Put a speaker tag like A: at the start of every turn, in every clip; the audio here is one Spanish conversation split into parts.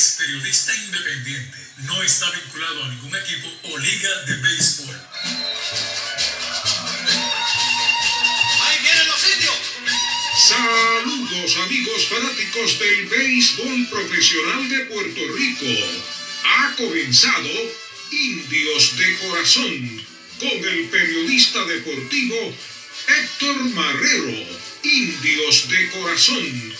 A: Es periodista independiente. No está vinculado a ningún equipo o liga de béisbol.
B: ¡Ahí vienen los indios!
C: Saludos amigos fanáticos del béisbol profesional de Puerto Rico. Ha comenzado Indios de Corazón con el periodista deportivo Héctor Marrero. Indios de Corazón.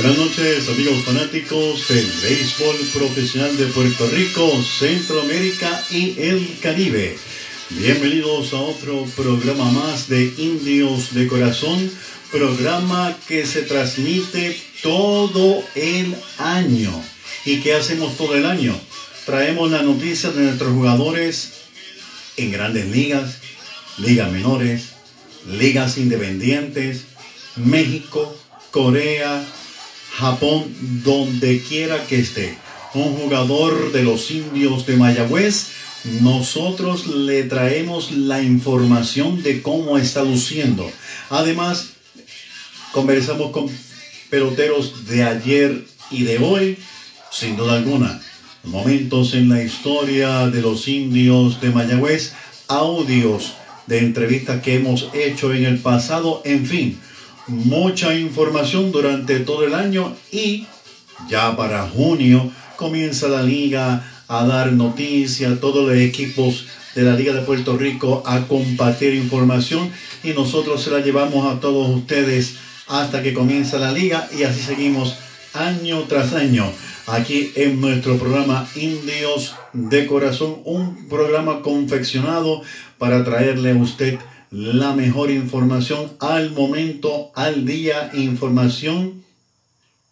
D: Buenas noches amigos fanáticos del béisbol profesional de Puerto Rico, Centroamérica y el Caribe. Bienvenidos a otro programa más de Indios de Corazón, programa que se transmite todo el año. ¿Y qué hacemos todo el año? Traemos las noticias de nuestros jugadores en grandes ligas, ligas menores, ligas independientes, México, Corea, Japón, donde quiera que esté. Un jugador de los indios de Mayagüez nosotros le traemos la información de cómo está luciendo. Además, conversamos con peloteros de ayer y de hoy, sin duda alguna. Momentos en la historia de los indios de Mayagüez, audios de entrevistas que hemos hecho en el pasado, en fin, mucha información durante todo el año y ya para junio comienza la liga a dar noticias, todos los equipos de la Liga de Puerto Rico a compartir información y nosotros se la llevamos a todos ustedes hasta que comienza la liga y así seguimos año tras año aquí en nuestro programa Indios de Corazón, un programa confeccionado para traerle a usted la mejor información al momento, al día, información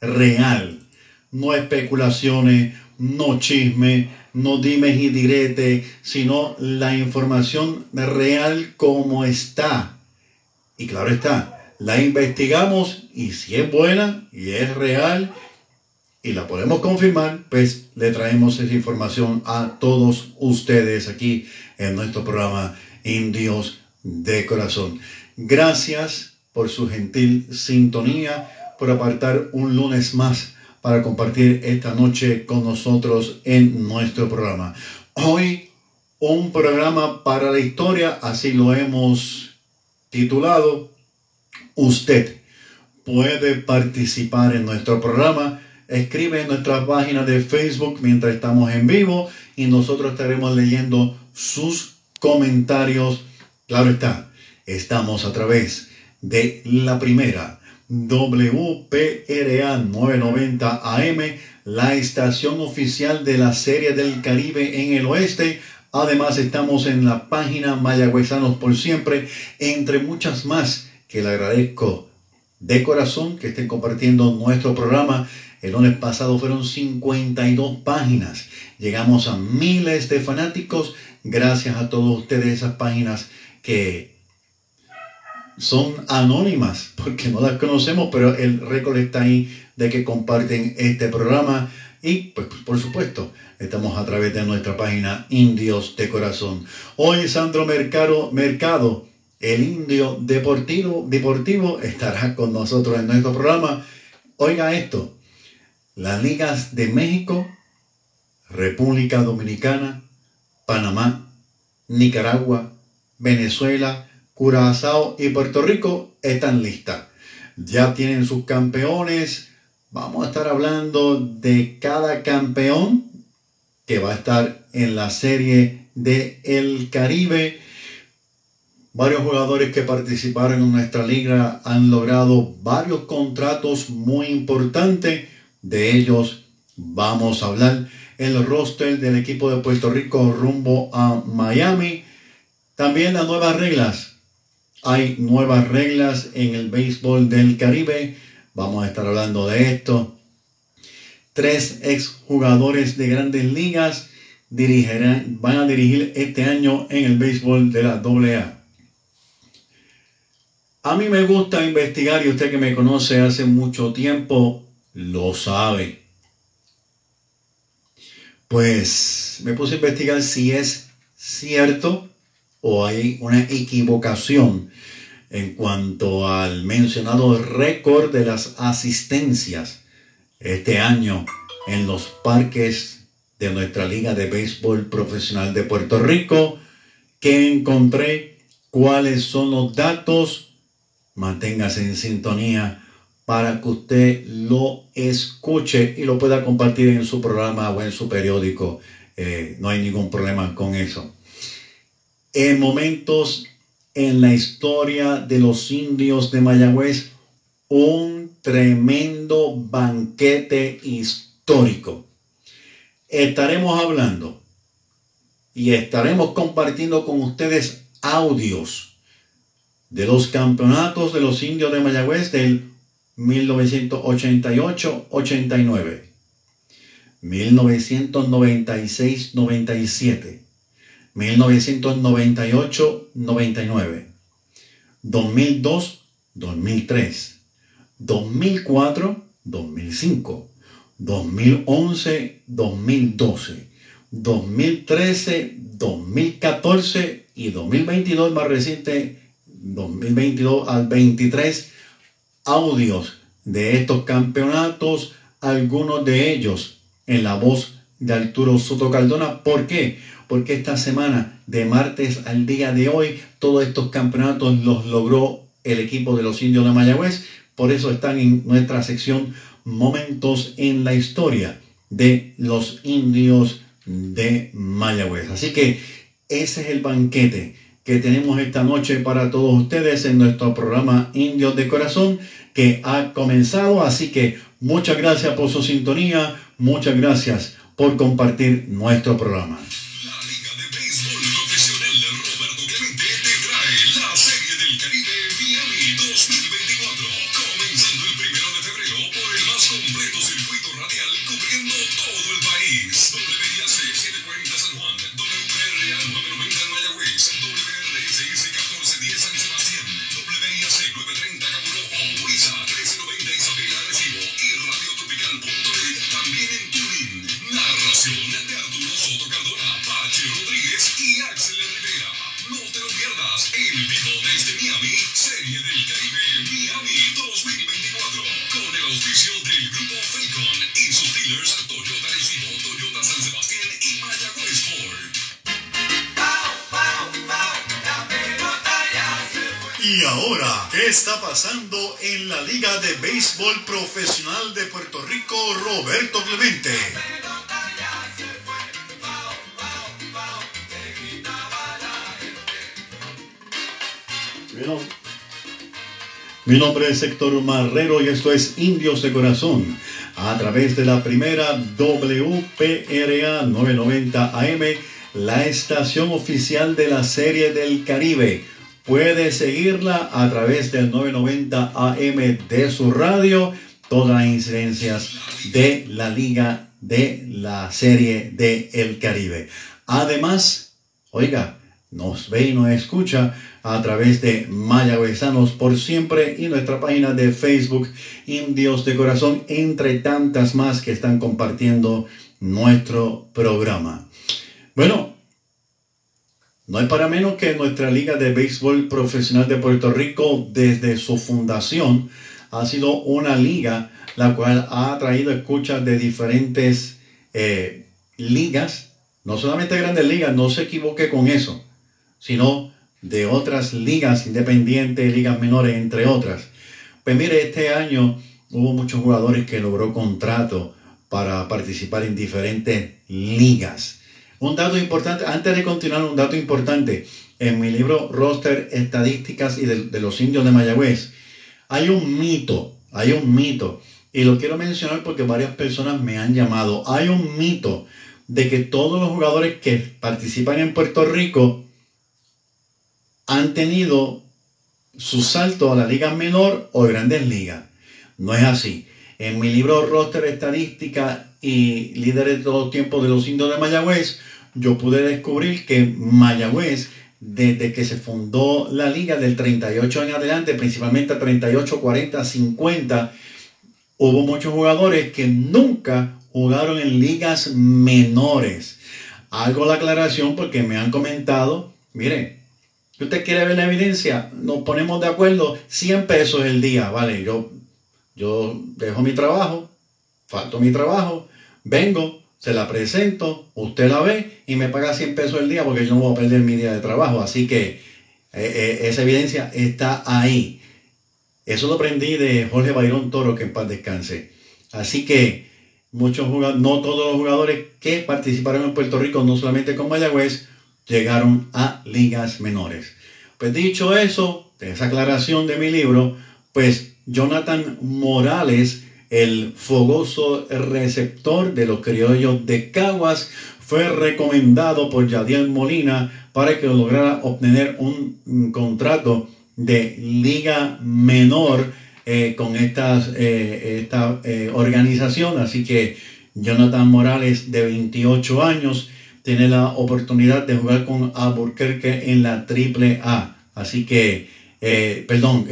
D: real, no especulaciones, no chisme, no dimes y direte, sino la información real como está. Y claro está, la investigamos y si es buena y es real y la podemos confirmar, pues le traemos esa información a todos ustedes aquí en nuestro programa Indios de Corazón. Gracias por su gentil sintonía, por apartar un lunes más para compartir esta noche con nosotros en nuestro programa. Hoy un programa para la historia, así lo hemos titulado. Usted puede participar en nuestro programa. Escribe en nuestra página de Facebook mientras estamos en vivo y nosotros estaremos leyendo sus comentarios. Claro está, estamos a través de la primera WPRA 990 AM, la estación oficial de la Serie del Caribe en el oeste. Además estamos en la página Mayagüezanos por siempre, entre muchas más que le agradezco de corazón que estén compartiendo nuestro programa. El lunes pasado fueron 52 páginas. Llegamos a miles de fanáticos gracias a todos ustedes esas páginas que son anónimas porque no las conocemos, pero el récord está ahí de que comparten este programa y pues por supuesto estamos a través de nuestra página Indios de Corazón. Hoy Sandro Mercado, Mercado el indio deportivo, deportivo estará con nosotros en nuestro programa. Oiga esto, las ligas de México, República Dominicana, Panamá, Nicaragua, Venezuela, Curazao y Puerto Rico están listas. Ya tienen sus campeones. Vamos a estar hablando de cada campeón que va a estar en la serie de El Caribe. Varios jugadores que participaron en nuestra liga han logrado varios contratos muy importantes. De ellos vamos a hablar el roster del equipo de Puerto Rico rumbo a Miami. También las nuevas reglas hay nuevas reglas en el béisbol del Caribe. Vamos a estar hablando de esto. Tres exjugadores de grandes ligas dirigirán, van a dirigir este año en el béisbol de la AA. A mí me gusta investigar y usted que me conoce hace mucho tiempo lo sabe. Pues me puse a investigar si es cierto o hay una equivocación en cuanto al mencionado récord de las asistencias este año en los parques de nuestra Liga de Béisbol Profesional de Puerto Rico, que encontré cuáles son los datos. Manténgase en sintonía para que usted lo escuche y lo pueda compartir en su programa o en su periódico. Eh, no hay ningún problema con eso. En momentos en la historia de los indios de Mayagüez, un tremendo banquete histórico. Estaremos hablando y estaremos compartiendo con ustedes audios de los campeonatos de los indios de Mayagüez del 1988-89, 1996-97, 1998-99, 2002-2003, 2004, 2005, 2011, 2012, 2013, 2014 y 2022 más reciente, 2022 al 23, audios de estos campeonatos, algunos de ellos en la voz de Arturo Soto Cardona. ¿Por qué? Porque esta semana, de martes al día de hoy, todos estos campeonatos los logró el equipo de los indios de Mayagüez por eso están en nuestra sección Momentos en la historia de los indios de Mayagüez. Así que ese es el banquete que tenemos esta noche para todos ustedes en nuestro programa Indios de Corazón que ha comenzado. Así que muchas gracias por su sintonía, muchas gracias por compartir nuestro programa. Está pasando en la Liga de Béisbol Profesional de Puerto Rico, Roberto Clemente. Mi nombre es Héctor Marrero y esto es Indios de Corazón a través de la primera WPRA 990 AM, la estación oficial de la Serie del Caribe Puede seguirla a través del 990 AM de su radio. Todas las incidencias de la liga de la serie de El Caribe. Además, oiga, nos ve y nos escucha a través de Mayagüezanos por siempre y nuestra página de Facebook Indios de Corazón, entre tantas más que están compartiendo nuestro programa. Bueno, no es para menos que nuestra Liga de Béisbol Profesional de Puerto Rico, desde su fundación, ha sido una liga la cual ha traído escuchas de diferentes eh, ligas, no solamente grandes ligas, no se equivoque con eso, sino de otras ligas independientes, ligas menores, entre otras. Pues mire, este año hubo muchos jugadores que logró contrato para participar en diferentes ligas. Un dato importante, antes de continuar, un dato importante. En mi libro Roster Estadísticas y de, los Indios de Mayagüez, hay un mito, hay un mito, y lo quiero mencionar porque varias personas me han llamado. Hay un mito de que todos los jugadores que participan en Puerto Rico han tenido su salto a la liga menor o grandes ligas. No es así. En mi libro Roster Estadística y Líderes de todos los tiempos de los indios de Mayagüez, yo pude descubrir que Mayagüez, desde que se fundó la liga del 38 en adelante, principalmente 38, 40, 50, hubo muchos jugadores que nunca jugaron en ligas menores. Hago la aclaración porque me han comentado, mire, usted quiere ver la evidencia, nos ponemos de acuerdo, 100 pesos el día, vale, yo, yo dejo mi trabajo, falto mi trabajo, vengo, se la presento, usted la ve y me paga 100 pesos el día porque yo no voy a perder mi día de trabajo. Así que eh, eh, esa evidencia está ahí. Eso lo aprendí de Jorge Bayrón Toro, que en paz descanse. Así que muchos jugadores, no todos los jugadores que participaron en Puerto Rico, no solamente con Mayagüez, llegaron a ligas menores. Pues dicho eso, de esa aclaración de mi libro, pues Jonathan Morales el fogoso receptor de los criollos de Caguas, fue recomendado por Yadiel Molina para que lograra obtener un, contrato de liga menor eh, con eh, esta eh, organización. Así que Jonathan Morales, de 28 años, tiene la oportunidad de jugar con Albuquerque en la Triple A. Así que, perdón,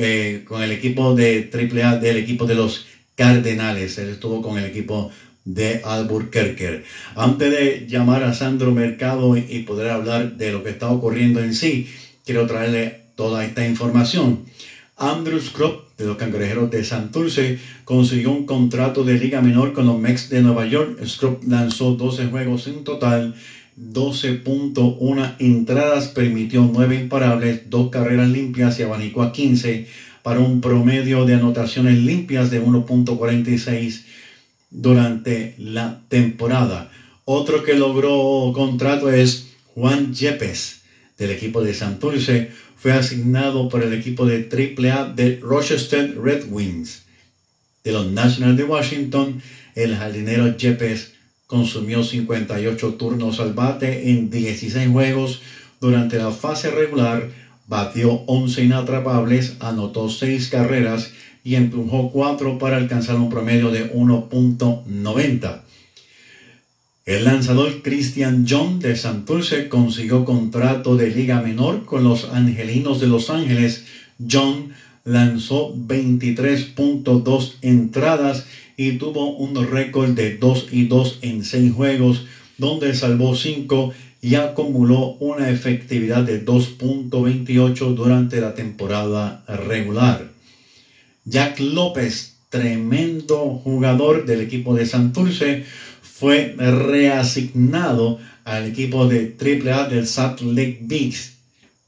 D: con el equipo de Triple A, del equipo de los Cardenales. Él estuvo con el equipo de Albuquerque. Antes de llamar a Sandro Mercado y poder hablar de lo que está ocurriendo en sí, quiero traerle toda esta información. Andrew Scrub de los Cangrejeros de Santurce consiguió un contrato de liga menor con los Mex de Nueva York. Scrub lanzó 12 juegos en total, 12.1 entradas, permitió 9 imparables, 2 carreras limpias y abanicó a 15 para un promedio de anotaciones limpias de 1.46 durante la temporada. Otro que logró contrato es Juan Yepes del equipo de Santurce. Fue asignado por el equipo de AAA de Rochester Red Wings. De los Nationals de Washington, el jardinero Yepes consumió 58 turnos al bate en 16 juegos durante la fase regular Batió 11 inatrapables, anotó 6 carreras y empujó 4 para alcanzar un promedio de 1.90. El lanzador Christian John de Santurce consiguió contrato de liga menor con los Angelinos de Los Ángeles. John lanzó 23.2 entradas y tuvo un récord de 2 y 2 en 6 juegos, donde salvó 5 y acumuló una efectividad de 2.28 durante la temporada regular. Jack López, tremendo jugador del equipo de Santurce, fue reasignado al equipo de AAA del Salt Lake Beach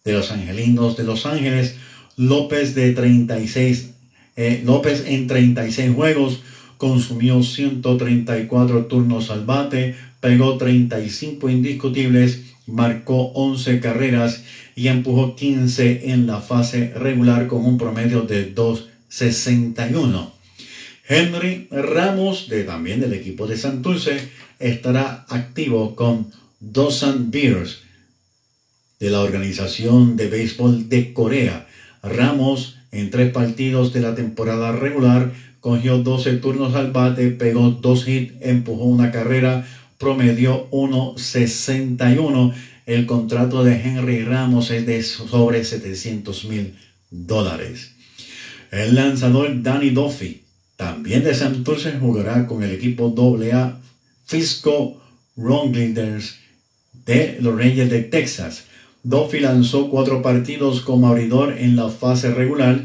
D: de los Angelinos de Los Ángeles. López de 36 eh, López en 36 juegos consumió 134 turnos al bate pegó 35 indiscutibles, marcó 11 carreras y empujó 15 en la fase regular con un promedio de 2.61. Henry Ramos, de, también del equipo de Santurce, estará activo con Dosan Beers de la Organización de Béisbol de Corea. Ramos, en tres partidos de la temporada regular, cogió 12 turnos al bate, pegó dos hits, empujó una carrera, promedió 1.61. El contrato de Henry Ramos es de sobre 700 mil dólares. El lanzador Danny Duffy, también de Santurce, jugará con el equipo AA Fisco Wranglers de los Reyes de Texas. Duffy lanzó cuatro partidos como abridor en la fase regular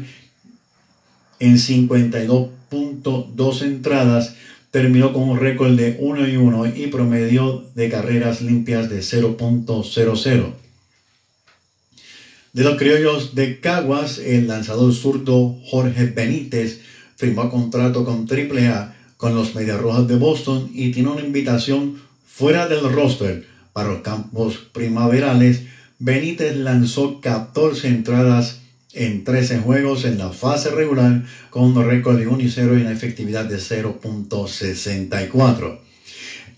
D: en 52.2 entradas terminó con un récord de 1 y 1 y promedio de carreras limpias de 0.00. De los criollos de Caguas, el lanzador zurdo Jorge Benítez firmó contrato con AAA con los Mediarrojas de Boston y tiene una invitación fuera del roster para los campos primaverales. Benítez lanzó 14 entradas en 13 juegos en la fase regular con un récord de 1 y 0 y una efectividad de 0.64.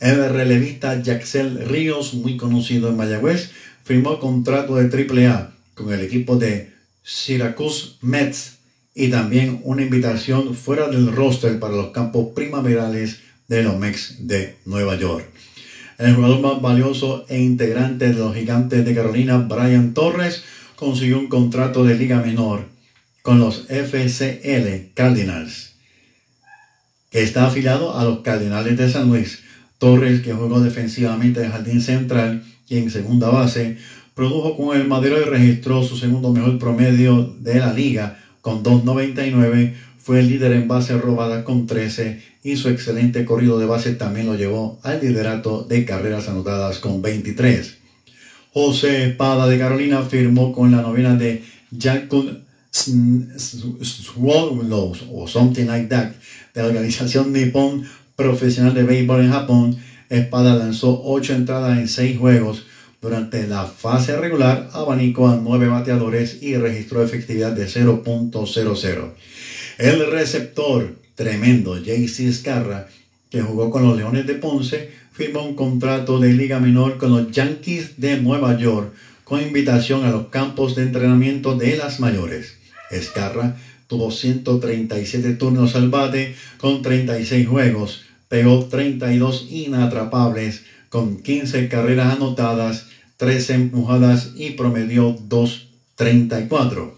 D: El relevista Jaxel Ríos, muy conocido en Mayagüez, firmó contrato de AAA con el equipo de Syracuse Mets y también una invitación fuera del roster para los campos primaverales de los Mets de Nueva York. El jugador más valioso e integrante de los gigantes de Carolina, Brian Torres, consiguió un contrato de liga menor con los FCL Cardinals. que está afiliado a los Cardenales de San Luis. Torres, que jugó defensivamente en jardín central y en segunda base, produjo con el Madero y registró su segundo mejor promedio de la liga con 2.99. Fue el líder en bases robadas con 13 y su excelente corrido de base también lo llevó al liderato de carreras anotadas con 23. José Espada de Carolina firmó con la novena de Jacob Swallows o something like that de la organización Nippon Profesional de Béisbol en Japón. Espada lanzó 8 entradas en 6 juegos durante la fase regular, abanicó a 9 bateadores y registró efectividad de 0.00. El receptor tremendo JC Scarra, que jugó con los Leones de Ponce, firmó un contrato de liga menor con los Yankees de Nueva York con invitación a los campos de entrenamiento de las mayores. Escarra tuvo 137 turnos al bate con 36 juegos, pegó 32 inatrapables con 15 carreras anotadas, 13 empujadas y promedió 2.34.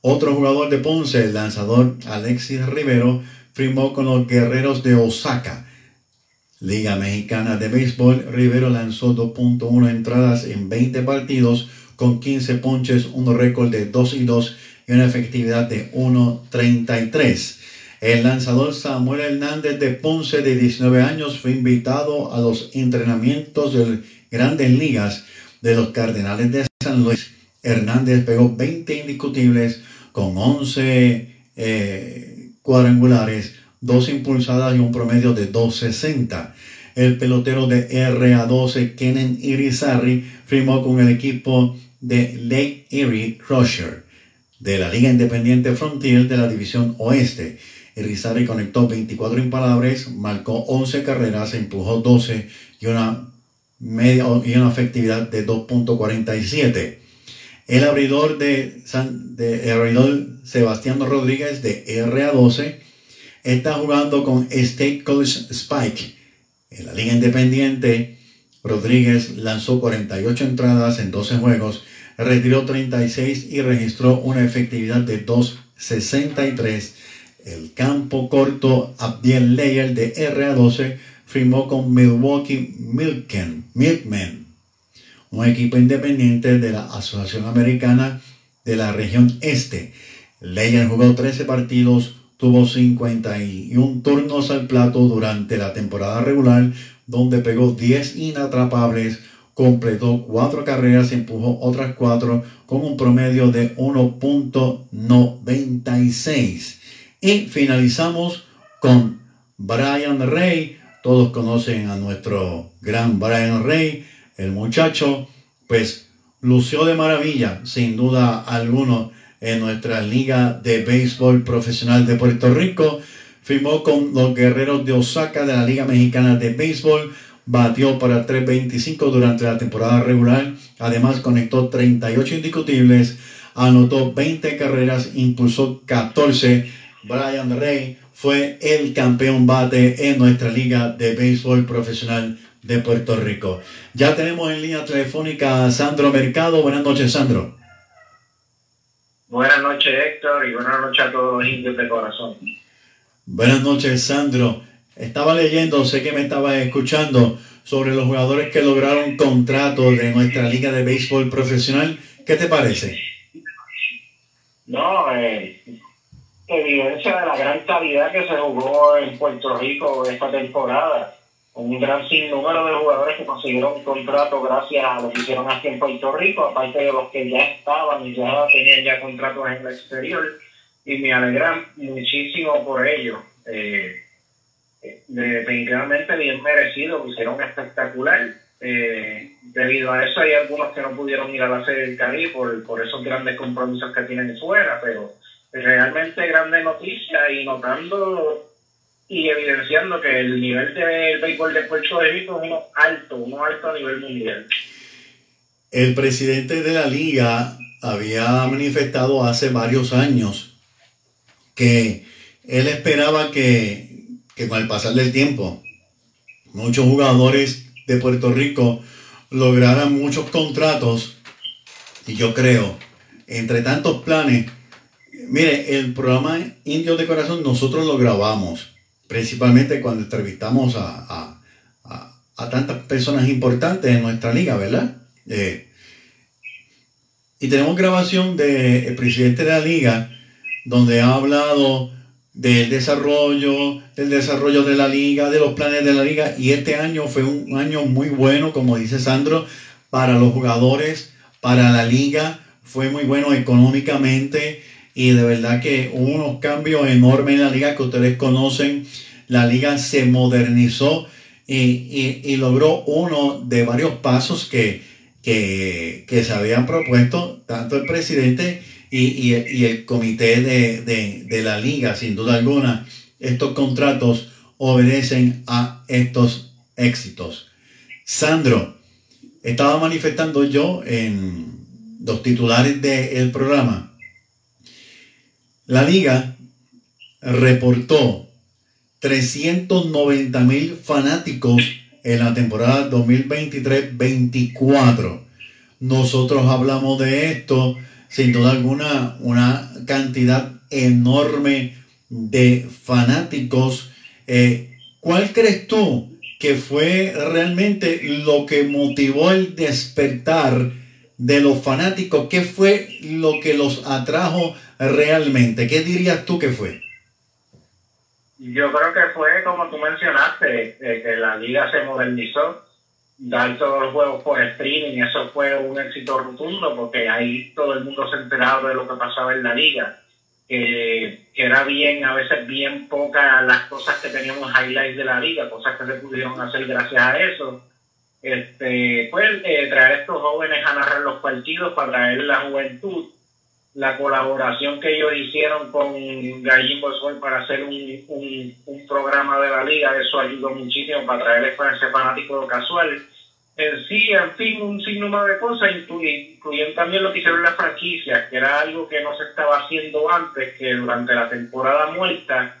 D: Otro jugador de Ponce, el lanzador Alexis Rivero, firmó con los Guerreros de Osaka. Liga Mexicana de Béisbol, Rivero lanzó 2.1 entradas en 20 partidos con 15 ponches, un récord de 2 y 2 y una efectividad de 1.33. El lanzador Samuel Hernández de Ponce, de 19 años, fue invitado a los entrenamientos de Grandes Ligas de los Cardenales de San Luis. Hernández pegó 20 indiscutibles con 11 eh, cuadrangulares, 2 impulsadas y un promedio de 260. El pelotero de RA12, Kenen Irizarry, firmó con el equipo de Lake Erie Crusher de la Liga Independiente Frontier de la División Oeste. Irizarry conectó 24 impalables, marcó 11 carreras, empujó 12 y una, media, y una efectividad de 2.47. El abridor de, San, de el abridor Sebastián Rodríguez de RA12 está jugando con State College Spike. En la liga independiente, Rodríguez lanzó 48 entradas en 12 juegos, retiró 36 y registró una efectividad de 2.63. El campo corto Abdiel Leyer de RA12 firmó con Milwaukee Milkmen un equipo independiente de la Asociación Americana de la región este. Leyer jugó 13 partidos, tuvo 51 turnos al plato durante la temporada regular, donde pegó 10 inatrapables, completó 4 carreras y empujó otras 4 con un promedio de 1.96. Y finalizamos con Brian Rey. Todos conocen a nuestro gran Brian Rey el muchacho, pues, lució de maravilla, sin duda alguno, en nuestra liga de béisbol profesional de Puerto Rico. Firmó con los guerreros de Osaka de la Liga Mexicana de Béisbol. Batió para 3.25 durante la temporada regular. Además, conectó 38 indiscutibles. Anotó 20 carreras, impulsó 14. Brian Rey fue el campeón bate en nuestra liga de béisbol profesional de Puerto Rico. Ya tenemos en línea telefónica a Sandro Mercado. Buenas noches, Sandro.
E: Buenas noches, Héctor, y buenas noches a todos los indios de corazón.
D: Buenas noches, Sandro. Estaba leyendo, sé que me estabas escuchando sobre los jugadores que lograron contrato de nuestra liga de béisbol profesional. ¿Qué te parece?
E: No, eh, evidencia de la gran calidad que se jugó en Puerto Rico esta temporada un gran sinnúmero de jugadores que consiguieron contrato gracias a lo que hicieron aquí en Puerto Rico, aparte de los que ya estaban y ya tenían ya contratos en el exterior, y me alegran muchísimo por ello. Eh, eh, definitivamente bien merecido, hicieron espectacular. Eh, debido a eso hay algunos que no pudieron ir a la serie del Caribe por, por esos grandes compromisos que tienen fuera, pero realmente grande noticia y notando y evidenciando que el nivel del béisbol de Puerto Rico es uno alto, uno alto a nivel mundial.
D: El presidente de la liga había manifestado hace varios años que él esperaba que, que con el pasar del tiempo muchos jugadores de Puerto Rico lograran muchos contratos y yo creo, entre tantos planes, mire, el programa Indios de Corazón nosotros lo grabamos principalmente cuando entrevistamos a, tantas personas importantes en nuestra liga, ¿verdad? Eh, y tenemos grabación del presidente de la liga donde ha hablado del desarrollo, del desarrollo de la liga, de los planes de la liga. Y este año fue un año muy bueno, como dice Sandro, para los jugadores, para la liga. Fue muy bueno económicamente y de verdad que hubo unos cambios enormes en la liga que ustedes conocen. La liga se modernizó y, logró uno de varios pasos que, que, se habían propuesto tanto el presidente y, el comité de, de la liga, sin duda alguna. Estos contratos obedecen a estos éxitos. Sandro, estaba manifestando yo en los titulares del programa la liga reportó 390 mil fanáticos en la temporada 2023-24. Nosotros hablamos de esto, sin duda alguna, una cantidad enorme de fanáticos. Eh, ¿Cuál crees tú que fue realmente lo que motivó el despertar de los fanáticos? ¿Qué fue lo que los atrajo realmente? ¿Qué dirías tú que fue?
E: Yo creo que fue como tú mencionaste, eh, que la liga se modernizó, dar todos los juegos por streaming, eso fue un éxito rotundo porque ahí todo el mundo se enteraba de lo que pasaba en la liga, que, era bien, a veces bien pocas las cosas que teníamos highlights de la liga, cosas que se pudieron hacer gracias a eso. Este, pues eh, traer a estos jóvenes a narrar los partidos para traer la juventud la colaboración que ellos hicieron con Gallín Sol para hacer un, un, programa de la liga, eso ayudó muchísimo para traer ese fanático casual. En sí, en fin, un sinnúmero de cosas, incluyendo también lo que hicieron las franquicias, que era algo que no se estaba haciendo antes, que durante la temporada muerta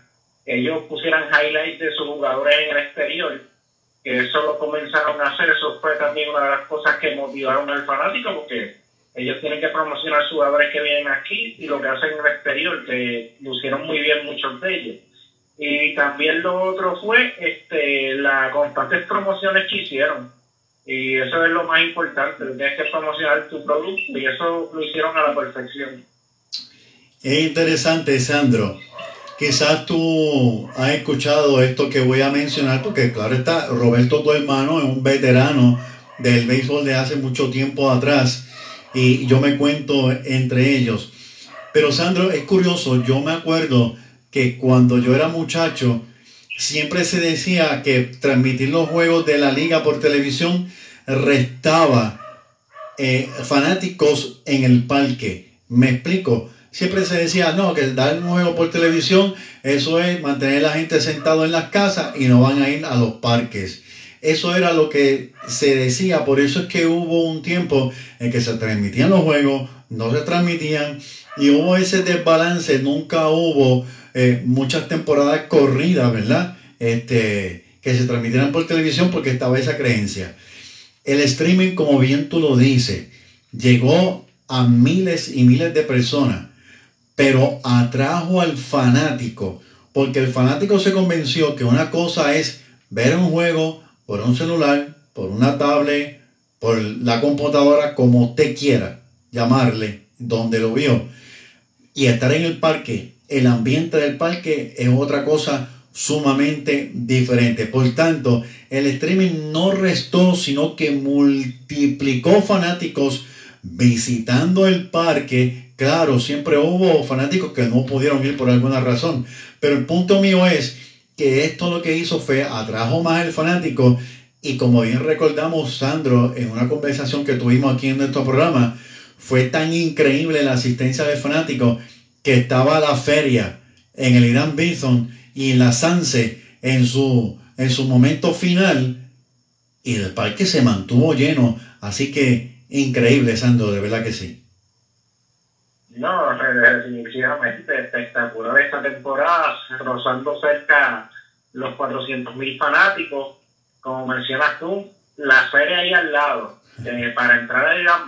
E: ellos pusieran highlights de sus jugadores en el exterior, que eso lo comenzaron a hacer, eso fue también una de las cosas que motivaron al fanático, porque ellos tienen que promocionar jugadores que vienen aquí y lo que hacen en el exterior, que lucieron muy bien muchos de ellos. Y también lo otro fue este, las constantes promociones que hicieron. Y eso es lo más importante, tienes que promocionar tu producto y eso lo hicieron a la perfección.
D: Es interesante, Sandro. Quizás tú has escuchado esto que voy a mencionar, porque claro está, Roberto, tu hermano, es un veterano del béisbol de hace mucho tiempo atrás y yo me cuento entre ellos. Pero Sandro, es curioso, yo me acuerdo que cuando yo era muchacho, siempre se decía que transmitir los juegos de la liga por televisión restaba eh, fanáticos en el parque. Me explico. Siempre se decía, no, que dar un juego por televisión, eso es mantener a la gente sentado en las casas y no van a ir a los parques. Eso era lo que se decía, por eso es que hubo un tiempo en que se transmitían los juegos, no se transmitían y hubo ese desbalance, nunca hubo eh, muchas temporadas corridas, ¿verdad? Este, que se transmitieran por televisión porque estaba esa creencia. El streaming, como bien tú lo dices, llegó a miles y miles de personas, pero atrajo al fanático, porque el fanático se convenció que una cosa es ver un juego, por un celular, por una tablet, por la computadora, como usted quiera llamarle, donde lo vio. Y estar en el parque, el ambiente del parque es otra cosa sumamente diferente. Por tanto, el streaming no restó, sino que multiplicó fanáticos visitando el parque. Claro, siempre hubo fanáticos que no pudieron ir por alguna razón, pero el punto mío es que esto lo que hizo fue atrajo más el fanático y como bien recordamos, Sandro, en una conversación que tuvimos aquí en nuestro programa, fue tan increíble la asistencia del fanático que estaba la feria en el Irán Bison y en la Sanse en su, en su momento final y el parque se mantuvo lleno. Así que increíble, Sandro, de verdad que sí.
E: No, definitivamente espectacular esta temporada, rozando cerca los 400 mil fanáticos. Como mencionas tú, la feria ahí al lado. Eh, para entrar al Gran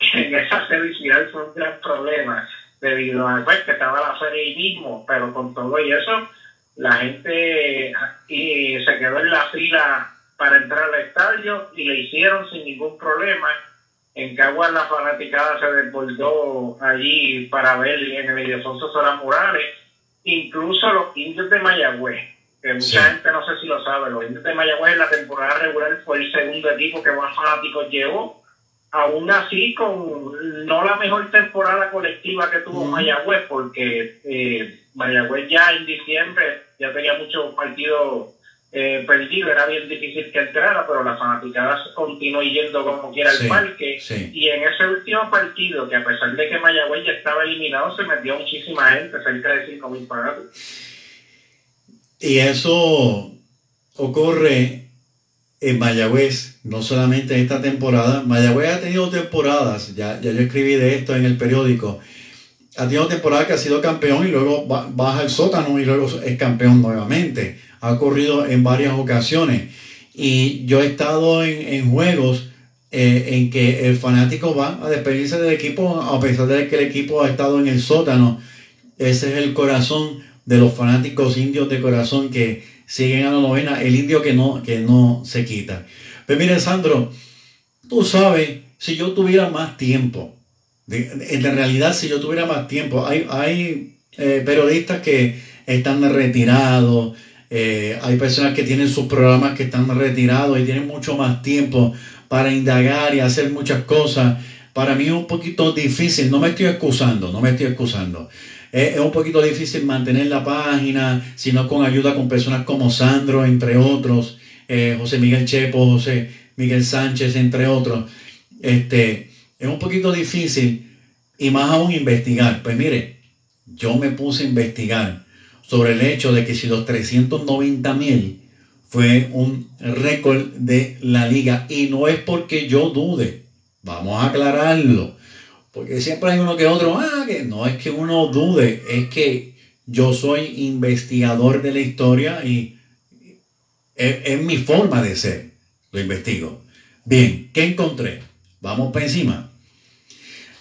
E: en esa felicidad fue un gran problema debido a pues, que estaba la feria ahí mismo, pero con todo y eso, la gente y se quedó en la fila para entrar al estadio y le hicieron sin ningún problema. En Caguas la fanaticada se desbordó allí para ver en el Ildefonso Sola Morales, incluso los indios de Mayagüez, que mucha gente no sé si lo sabe, los indios de Mayagüez en la temporada regular fue el segundo equipo que más fanáticos llevó, aún así con no la mejor temporada colectiva que tuvo Mayagüez, porque eh, Mayagüez ya en diciembre ya tenía muchos partidos eh, perdido, era bien difícil que entrara, pero la fanaticada continuó yendo como quiera al parque. Y en ese último partido, que a pesar de que Mayagüez ya estaba eliminado, se metió muchísima gente, cerca de 5.000 pagados.
D: Y eso ocurre en Mayagüez, no solamente esta temporada. Mayagüez ha tenido temporadas, ya, ya yo escribí de esto en el periódico. Ha tenido temporadas que ha sido campeón y luego baja el sótano y luego es campeón nuevamente ha ocurrido en varias ocasiones. Y yo he estado en, juegos eh, en que el fanático va a despedirse del equipo a pesar de que el equipo ha estado en el sótano. Ese es el corazón de los fanáticos indios de corazón que siguen a la novena, el indio que no, que no se quita. Pero mire, Sandro, tú sabes, si yo tuviera más tiempo, en realidad si yo tuviera más tiempo, hay, hay eh, periodistas que están retirados, eh, hay personas que tienen sus programas que están retirados y tienen mucho más tiempo para indagar y hacer muchas cosas. Para mí es un poquito difícil, no me estoy excusando, no me estoy excusando. es un poquito difícil mantener la página, sino con ayuda con personas como Sandro, entre otros, eh, José Miguel Chepo, José Miguel Sánchez, entre otros. Este, es un poquito difícil y más aún investigar. Pues mire, yo me puse a investigar sobre el hecho de que si los 390 mil fue un récord de la liga y no es porque yo dude, vamos a aclararlo, porque siempre hay uno que otro, ah, que no es que uno dude, es que yo soy investigador de la historia y es, mi forma de ser, lo investigo. Bien, ¿qué encontré? Vamos para encima.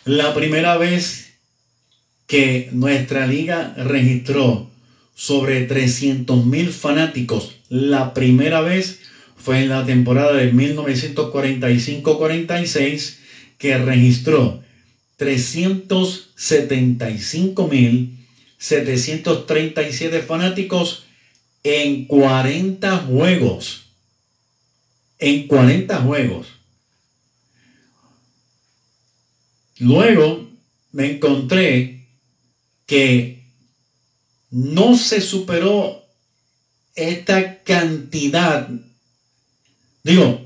D: La primera vez que nuestra liga registró sobre 300.000 fanáticos. La primera vez fue en la temporada de 1945-46 que registró 375.737 fanáticos en 40 juegos. En 40 juegos. Luego me encontré que no se superó esta cantidad. Digo,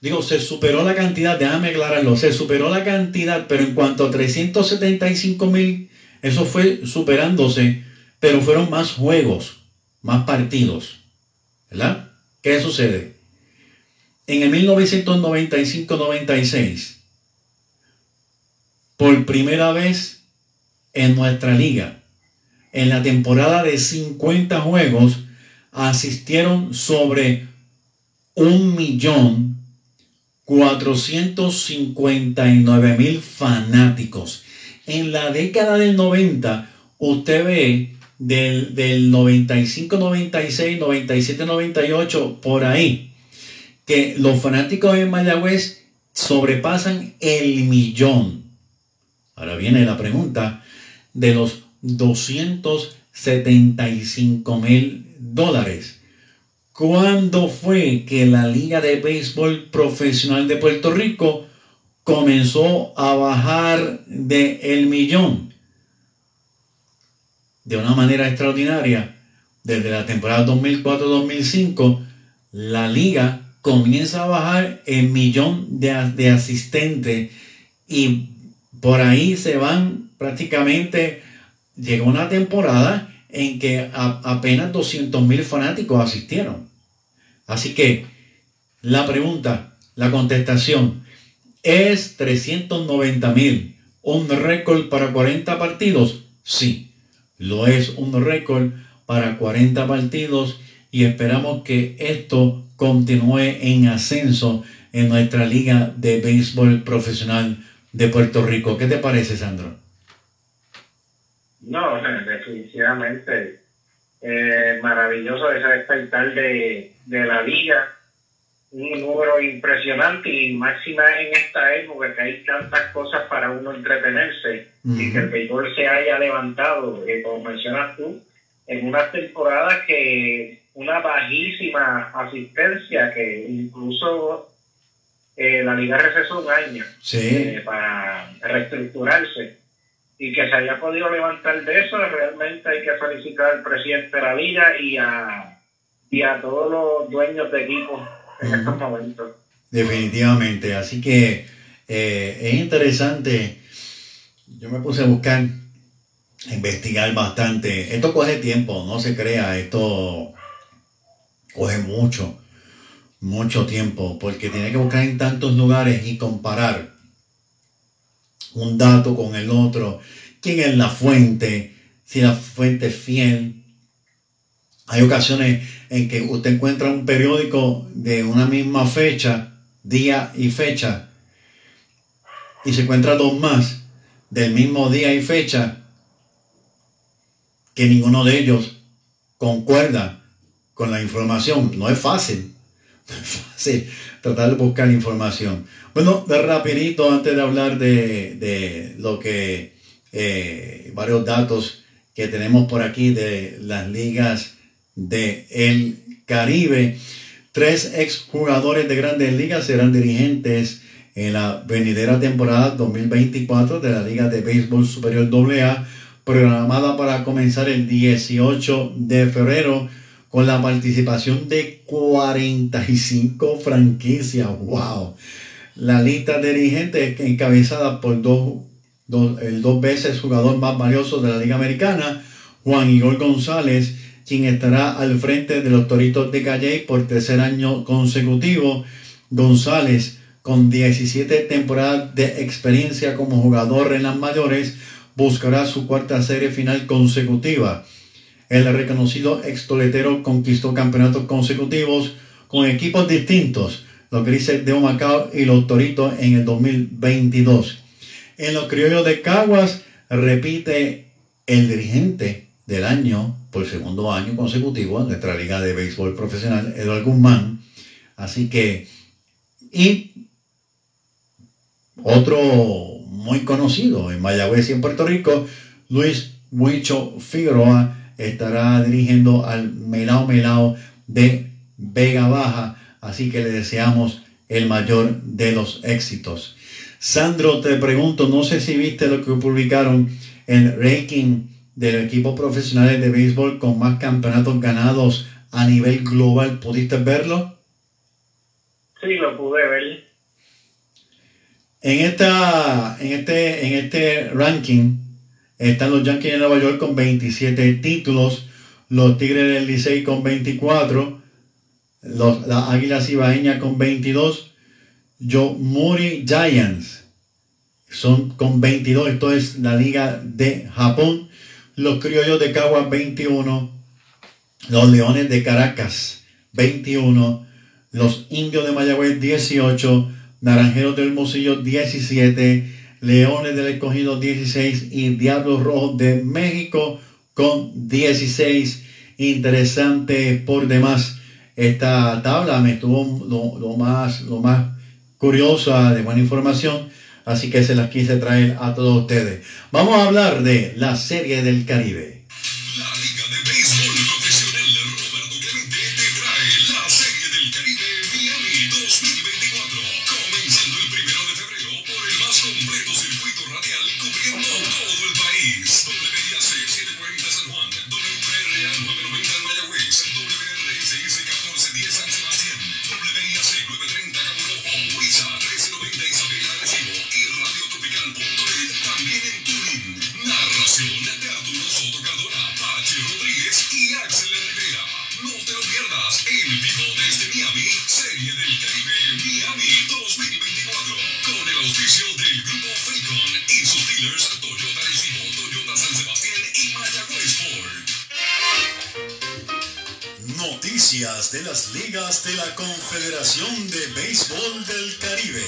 D: digo, se superó la cantidad, déjame aclararlo, se superó la cantidad, pero en cuanto a 375 mil, eso fue superándose, pero fueron más juegos, más partidos. ¿Verdad? ¿Qué sucede? En el 1995-96, por primera vez en nuestra liga, en la temporada de 50 juegos asistieron sobre un millón mil fanáticos. En la década del 90, usted ve del, del 95, 96, 97, 98, por ahí, que los fanáticos de Mayagüez sobrepasan el millón. Ahora viene la pregunta de los 275 mil dólares. ¿Cuándo fue que la Liga de Béisbol Profesional de Puerto Rico comenzó a bajar de el millón? De una manera extraordinaria, desde la temporada 2004-2005, la liga comienza a bajar el millón de, de asistentes y por ahí se van prácticamente llegó una temporada en que apenas 200 mil fanáticos asistieron. Así que la pregunta, la contestación, ¿es 390 mil un récord para 40 partidos? Sí, lo es un récord para 40 partidos y esperamos que esto continúe en ascenso en nuestra liga de béisbol profesional de Puerto Rico. ¿Qué te parece, Sandro?
E: No, definitivamente eh, maravilloso ese despertar de, de la liga. Un número impresionante y máxima en esta época que hay tantas cosas para uno entretenerse. Y que el béisbol se haya levantado, eh, como mencionas tú, en una temporada que una bajísima asistencia que incluso eh, la liga recesó un año eh, para reestructurarse y que se haya podido levantar de eso, realmente hay que felicitar al presidente de la liga y a, y a todos los dueños de equipos en estos momentos.
D: Definitivamente, así que eh, es interesante, yo me puse a buscar, a investigar bastante, esto coge tiempo, no se crea, esto coge mucho, mucho tiempo, porque tiene que buscar en tantos lugares y comparar un dato con el otro, quién es la fuente, si la fuente es fiel. Hay ocasiones en que usted encuentra un periódico de una misma fecha, día y fecha, y se encuentra dos más del mismo día y fecha, que ninguno de ellos concuerda con la información. No es fácil, no es fácil tratar de buscar información. Bueno, de rapidito, antes de hablar de, lo que, eh, varios datos que tenemos por aquí de las ligas de el Caribe, tres exjugadores de grandes ligas serán dirigentes en la venidera temporada 2024 de la Liga de Béisbol Superior AA, programada para comenzar el 18 de febrero con la participación de 45 franquicias. ¡Wow! La lista de dirigentes encabezada por dos, el dos veces jugador más valioso de la Liga Americana, Juan Igor González, quien estará al frente de los Toritos de Calle por tercer año consecutivo. González, con 17 temporadas de experiencia como jugador en las mayores, buscará su cuarta serie final consecutiva. El reconocido extoletero conquistó campeonatos consecutivos con equipos distintos, los Grises de Humacao y los Toritos en el 2022. En los criollos de Caguas repite el dirigente del año por segundo año consecutivo en nuestra liga de béisbol profesional, Eduardo Guzmán. Así que, y otro muy conocido en Mayagüez y en Puerto Rico, Luis Huicho Figueroa, estará dirigiendo al Melao Melao de Vega Baja. Así que le deseamos el mayor de los éxitos. Sandro, te pregunto, no sé si viste lo que publicaron en ranking del equipo profesional de béisbol con más campeonatos ganados a nivel global. ¿Pudiste verlo?
E: Sí, lo pude ver.
D: En, esta, en, este, en este ranking, están los Yankees de Nueva York con 27 títulos, los Tigres del Licey con 24, los, las Águilas Ibaeñas con 22, Muri Giants son con 22, esto es la Liga de Japón, los Criollos de Caguas 21, los Leones de Caracas 21, los Indios de Mayagüez 18, Naranjeros del Mosillo 17, Leones del Escogido 16 y Diablos Rojos de México con 16. Interesante por demás esta tabla. Me estuvo lo, más, lo más curiosa de buena información. Así que se las quise traer a todos ustedes. Vamos a hablar de la Serie del Caribe. De las ligas de la Confederación de Béisbol del Caribe.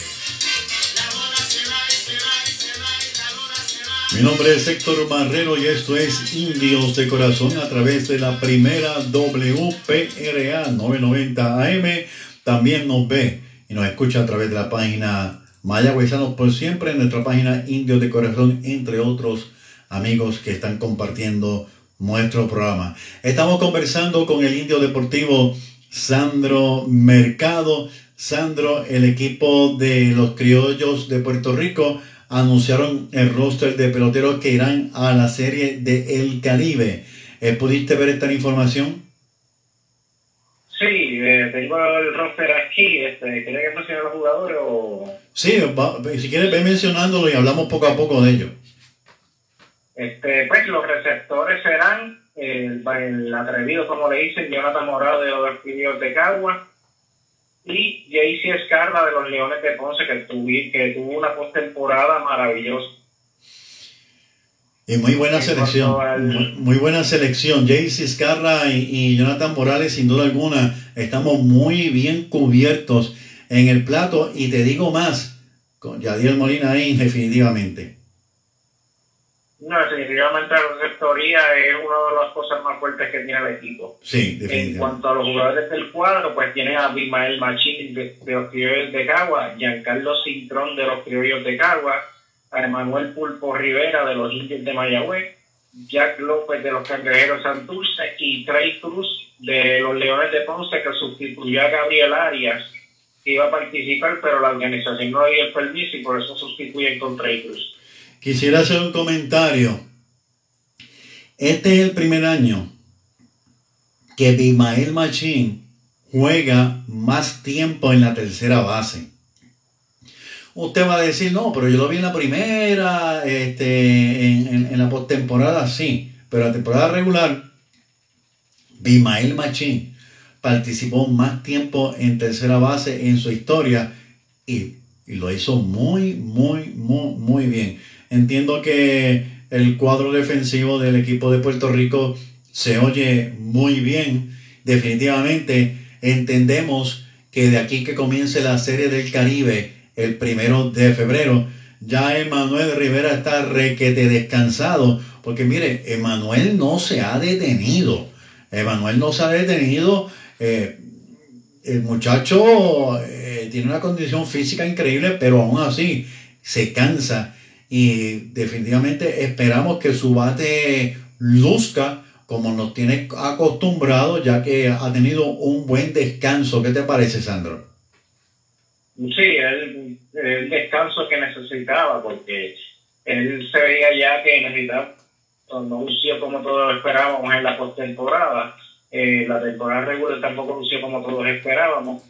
D: Mi nombre es Héctor Barrero y esto es Indios de Corazón a través de la primera WPRA 990 AM. También nos ve y nos escucha a través de la página Mayagüezanos por siempre, en nuestra página Indios de Corazón, entre otros amigos que están compartiendo nuestro programa. Estamos conversando con el indio deportivo Sandro Mercado. Sandro, el equipo de los criollos de Puerto Rico anunciaron el roster de peloteros que irán a la serie de El Caribe. Eh, ¿Pudiste ver esta información?
E: Sí, eh, tengo el roster aquí. Este, ¿Quieres que mencione los jugadores o...?
D: Sí, si quieres ve mencionándolo y hablamos poco a poco de ello.
E: Este, pues los receptores serán el, el atrevido, como le dicen, Jonathan Morado de los de Cagua, y JC Escarra de los Leones de Ponce, que, que tuvo una postemporada maravillosa.
D: Y muy buena selección, muy, buena selección. JC Escarra y, Jonathan Morales, sin duda alguna, estamos muy bien cubiertos en el plato. Y te digo más, con Yadiel Molina ahí, definitivamente.
E: No, definitivamente la receptoría es una de las cosas más fuertes que tiene el equipo.
D: Sí,
E: definitivamente. En cuanto a los jugadores del cuadro, pues tiene a Bimael Machín de, los Criollos de Cagua, Giancarlo Cintrón de los Criollos de Cagua, a Emanuel Pulpo Rivera de los Indios de Mayagüez, Jack López de los Cangrejeros Santurce y Trey Cruz de los Leones de Ponce que sustituyó a Gabriel Arias que iba a participar, pero la organización no había el permiso y por eso sustituyen con Trey Cruz.
D: Quisiera hacer un comentario. Este es el primer año que Bimael Machín juega más tiempo en la tercera base. Usted va a decir, no, pero yo lo vi en la primera, este, en, la postemporada, sí, pero la temporada regular, Bimael Machín participó más tiempo en tercera base en su historia y, y lo hizo muy, muy, muy, muy bien. Entiendo que el cuadro defensivo del equipo de Puerto Rico se oye muy bien. Definitivamente entendemos que de aquí que comience la serie del Caribe el primero de febrero, ya Emanuel Rivera está requete descansado. Porque mire, Emanuel no se ha detenido. Emanuel no se ha detenido. Eh, el muchacho eh, tiene una condición física increíble, pero aún así se cansa y definitivamente esperamos que su bate luzca como nos tiene acostumbrado ya que ha tenido un buen descanso. ¿Qué te parece, Sandro?
E: Sí, el, el descanso que necesitaba porque él se veía ya que necesitaba, no lució como todos esperábamos en la postemporada. Eh, la temporada regular tampoco lució como todos esperábamos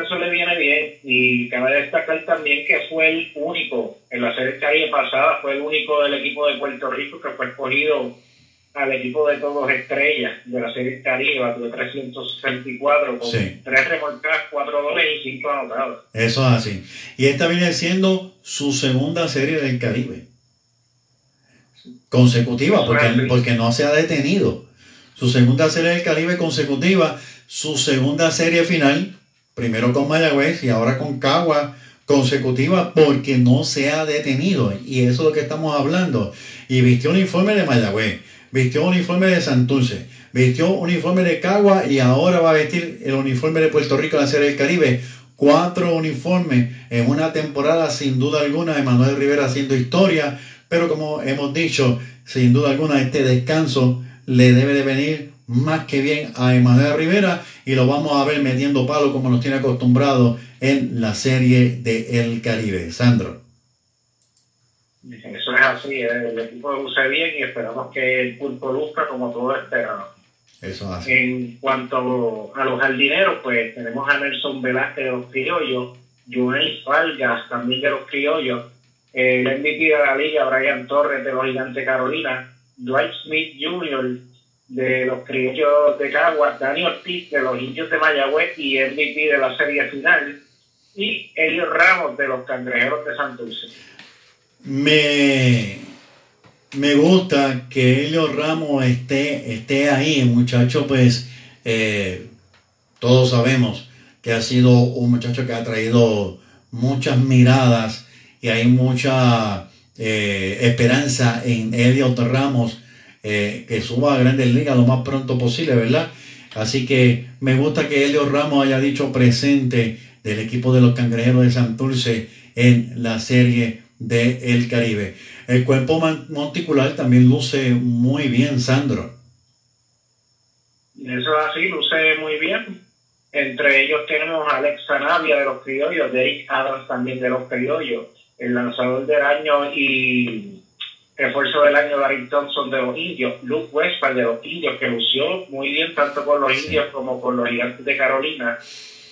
E: eso le viene bien y cabe destacar también que fue el único, en la serie Caribe pasada, fue el único del equipo de Puerto Rico que fue escogido al equipo de todos estrellas de la serie Caribe, de 364, con tres remolcadas, cuatro goles y cinco anotados.
D: Eso es así. Y esta viene siendo su segunda serie del Caribe. Consecutiva, porque, porque no se ha detenido. Su segunda serie del Caribe consecutiva, su segunda serie final primero con Mayagüez y ahora con Cagua consecutiva porque no se ha detenido. Y eso es lo que estamos hablando. Y vistió un uniforme de Mayagüez, vistió un uniforme de Santurce, vistió un uniforme de Cagua y ahora va a vestir el uniforme de Puerto Rico en la Serie del Caribe. Cuatro uniformes en una temporada sin duda alguna de Manuel Rivera haciendo historia. Pero como hemos dicho, sin duda alguna este descanso le debe de venir más que bien a Emanuel Rivera y lo vamos a ver metiendo palo como nos tiene acostumbrado en la serie de El Caribe. Sandro.
E: Eso es así, ¿eh? el equipo luce bien y esperamos que el pulpo luzca como todo esperamos.
D: Eso es así.
E: En cuanto a los jardineros, pues tenemos a Nelson Velázquez de los Criollos, Joel Vargas también de los Criollos, el MVP de la liga, Brian Torres de los Gigantes Carolina, Dwight Smith Jr de los criollos de Cagua, Dani Ortiz de los indios de Mayagüez y MVP de la serie final, y Elio Ramos de los cangrejeros de Santurce.
D: Me, me gusta que Elio Ramos esté, esté ahí, muchacho, pues eh, todos sabemos que ha sido un muchacho que ha traído muchas miradas y hay mucha eh, esperanza en Elliot Ramos, eh, que suba a Grandes Ligas lo más pronto posible, ¿verdad? Así que me gusta que Elliot Ramos haya dicho presente del equipo de los Cangrejeros de Santurce en la serie del El Caribe. El cuerpo monticular también luce muy bien, Sandro.
E: Eso es así, luce muy bien. Entre ellos tenemos a Alex Sanavia de los criollos, Derek Adams también de los criollos, el lanzador del año y refuerzo del año Larry Thompson de los indios, Luke Westphal de los indios, que lució muy bien tanto con los indios como con los gigantes de Carolina.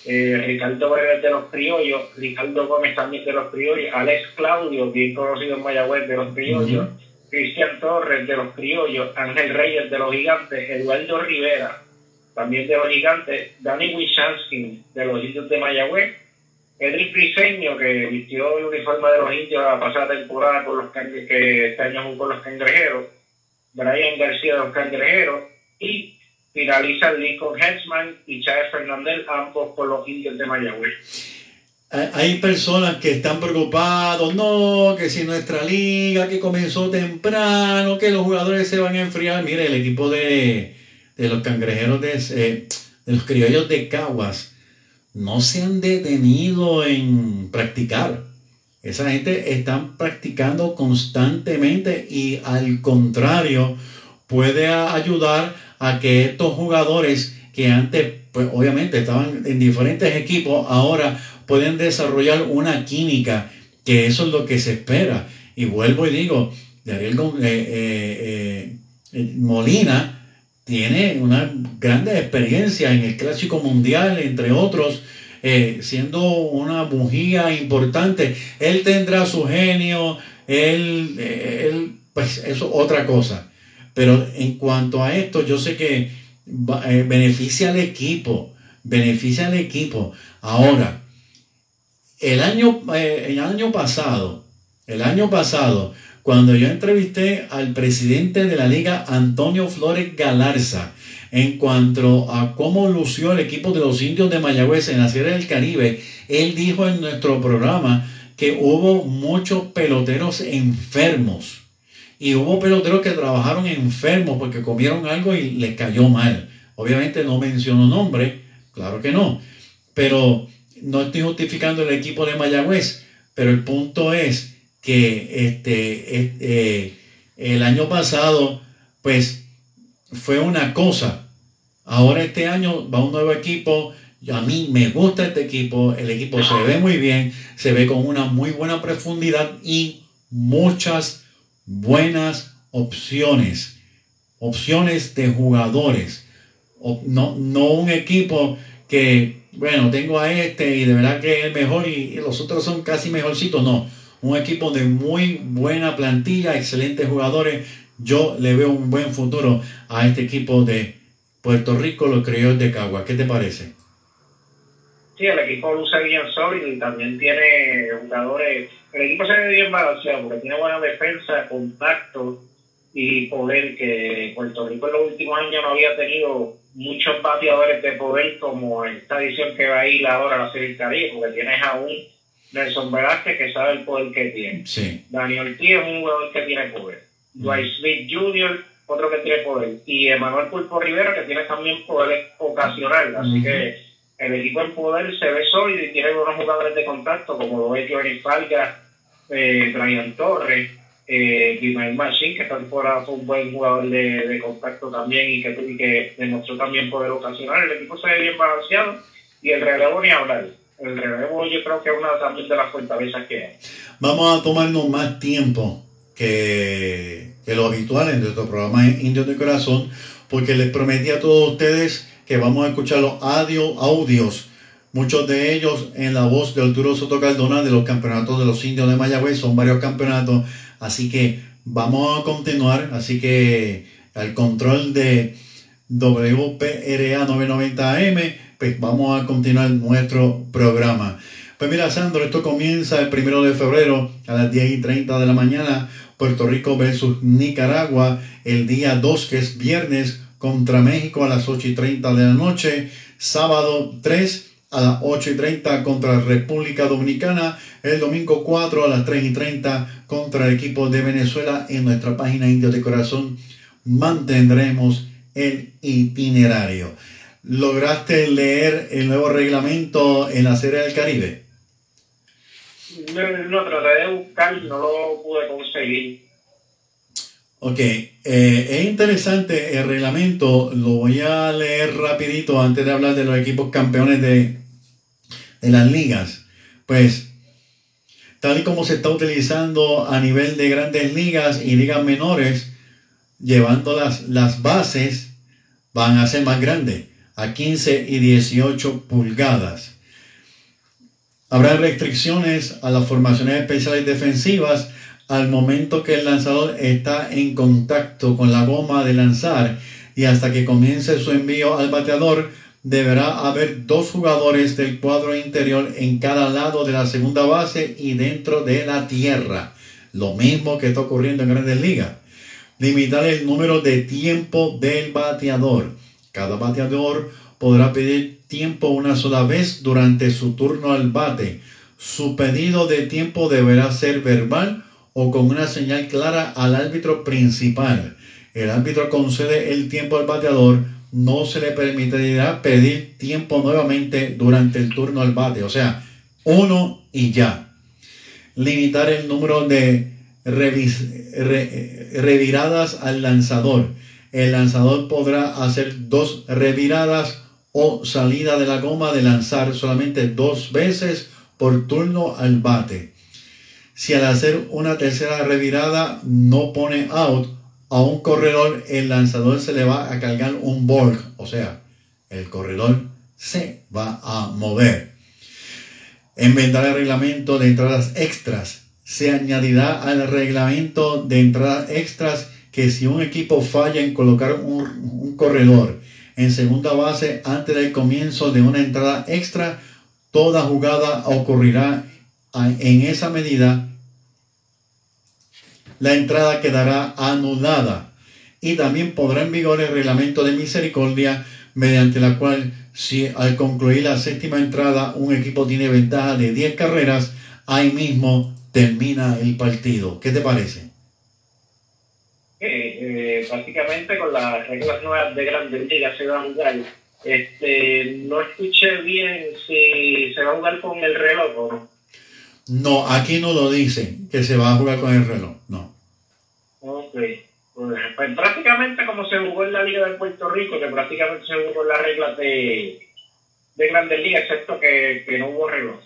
E: Eh, Ricardo Pérez de los criollos, Ricardo Gómez también de los criollos, Alex Claudio, bien conocido en Mayagüez de los criollos, Cristian Torres de los criollos, Ángel Reyes de los gigantes, Eduardo Rivera también de los gigantes, Danny Wishansky de los indios de Mayagüez, Edric Priseño, que vistió el uniforme de los indios la pasada temporada con los que este año jugó con los cangrejeros, Brian García de los cangrejeros, y finaliza Lincoln Hetzman y Chávez Fernández, ambos por los indios de Mayagüez.
D: Hay personas que están preocupados, no, que si nuestra liga que comenzó temprano, que los jugadores se van a enfriar. Mire, el equipo de, de los cangrejeros de, eh, de los criollos de Caguas no se han detenido en practicar. Esa gente están practicando constantemente y al contrario puede ayudar a que estos jugadores que antes, pues obviamente estaban en diferentes equipos, ahora pueden desarrollar una química, que eso es lo que se espera. Y vuelvo y digo, Daniel eh, eh, eh, Molina tiene una gran experiencia en el Clásico Mundial, entre otros, siendo una bujía importante. Él tendrá su genio, él, él pues eso es otra cosa. Pero en cuanto a esto, yo sé que eh, beneficia al equipo, beneficia al equipo. Ahora, el año, eh, el año pasado, el año pasado, cuando yo entrevisté al presidente de la liga, Antonio Flores Galarza, en cuanto a cómo lució el equipo de los indios de Mayagüez en la Sierra del Caribe, él dijo en nuestro programa que hubo muchos peloteros enfermos y hubo peloteros que trabajaron enfermos porque comieron algo y les cayó mal. Obviamente no menciono nombre, claro que no. Pero no estoy justificando el equipo de Mayagüez. Pero el punto es que este, eh, el año pasado, pues fue una cosa. Ahora este año va un nuevo equipo. A mí me gusta este equipo. El equipo se ve muy bien. Se ve con una muy buena profundidad y muchas buenas opciones, opciones de jugadores, no, no un equipo que, bueno, tengo a este y de verdad que es el mejor y, los otros son casi mejorcitos, no, un equipo de muy buena plantilla, excelentes jugadores, yo le veo un buen futuro a este equipo de Puerto Rico, los criollos de Cagua, ¿qué te parece?
E: Sí, el equipo luce bien sólido y también tiene jugadores el equipo se ve bien balanceado porque tiene buena defensa, contacto y poder que Puerto Rico en los últimos años no había tenido muchos bateadores de poder como esta edición que va a ir ahora a la Serie Caribe, porque tienes a un Nelson Velázquez que sabe el poder que tiene. Daniel T es un jugador que tiene poder. Mm. Dwight Smith Jr., otro que tiene poder. Y Emanuel Pulpo Rivera que tiene también poder ocasional. Así que el equipo en poder se ve sólido y tiene buenos jugadores de contacto, como lo es Johnny Falga, eh, Brian Torres, eh, Machine, que esta temporada fue un buen jugador de, contacto también y que, que, demostró también poder ocasional. El equipo se ve bien balanceado y el relevo ni hablar. El relevo yo creo que es una también de las fortalezas que.
D: Vamos a tomarnos más tiempo que, que lo habitual en nuestro programa Indios de Corazón, porque les prometí a todos ustedes que vamos a escuchar los audio, audios, muchos de ellos en la voz de Arturo Soto Cardona de los campeonatos de los indios de Mayagüez, son varios campeonatos, así que vamos a continuar, así que al control de WPRA 990 AM, pues vamos a continuar nuestro programa. Pues mira, Sandro, esto comienza el primero de febrero a las 10 y 30 de la mañana. Puerto Rico versus Nicaragua. El día 2, que es viernes, contra México a las 8 y 30 de la noche. Sábado 3 a las 8 y 30 contra República Dominicana. El domingo 4 a las 3 y 30 contra el equipo de Venezuela. En nuestra página Indios de Corazón mantendremos el itinerario. ¿Lograste leer el nuevo reglamento en la Serie del Caribe?
E: No, traté de buscar, no lo pude conseguir.
D: Ok, eh, es interesante el reglamento, lo voy a leer rapidito antes de hablar de los equipos campeones de, de las ligas. Pues, tal y como se está utilizando a nivel de grandes ligas y ligas menores, llevando las, las bases, van a ser más grandes, a 15 y 18 pulgadas. Habrá restricciones a las formaciones especiales defensivas al momento que el lanzador está en contacto con la goma de lanzar y hasta que comience su envío al bateador, deberá haber dos jugadores del cuadro interior en cada lado de la segunda base y dentro de la tierra. Lo mismo que está ocurriendo en grandes ligas. Limitar el número de tiempo del bateador. Cada bateador podrá pedir tiempo una sola vez durante su turno al bate. Su pedido de tiempo deberá ser verbal o con una señal clara al árbitro principal. El árbitro concede el tiempo al bateador, no se le permitirá pedir tiempo nuevamente durante el turno al bate, o sea, uno y ya. Limitar el número de reviradas al lanzador. El lanzador podrá hacer dos reviradas o salida de la goma de lanzar solamente dos veces por turno al bate. Si al hacer una tercera revirada no pone out a un corredor, el lanzador se le va a cargar un bulk, o sea, el corredor se va a mover. Inventar el reglamento de entradas extras. Se añadirá al reglamento de entradas extras que si un equipo falla en colocar un, un corredor en segunda base antes del comienzo de una entrada extra, toda jugada ocurrirá en esa medida la entrada quedará anulada. Y también podrá en vigor el reglamento de misericordia, mediante la cual, si al concluir la séptima entrada un equipo tiene ventaja de 10 carreras, ahí mismo termina el partido. ¿Qué te parece?
E: Eh, básicamente con las reglas nuevas de Grandes Ligas se va a jugar. Este, no escuché bien si se va a jugar con el reloj o no.
D: No, aquí no lo dice que se va a jugar con el reloj, no.
E: Ok. Pues, pues, prácticamente como se jugó en la Liga de Puerto Rico, que prácticamente se jugó en las reglas de, de Grandes Ligas, excepto que, que no hubo reloj.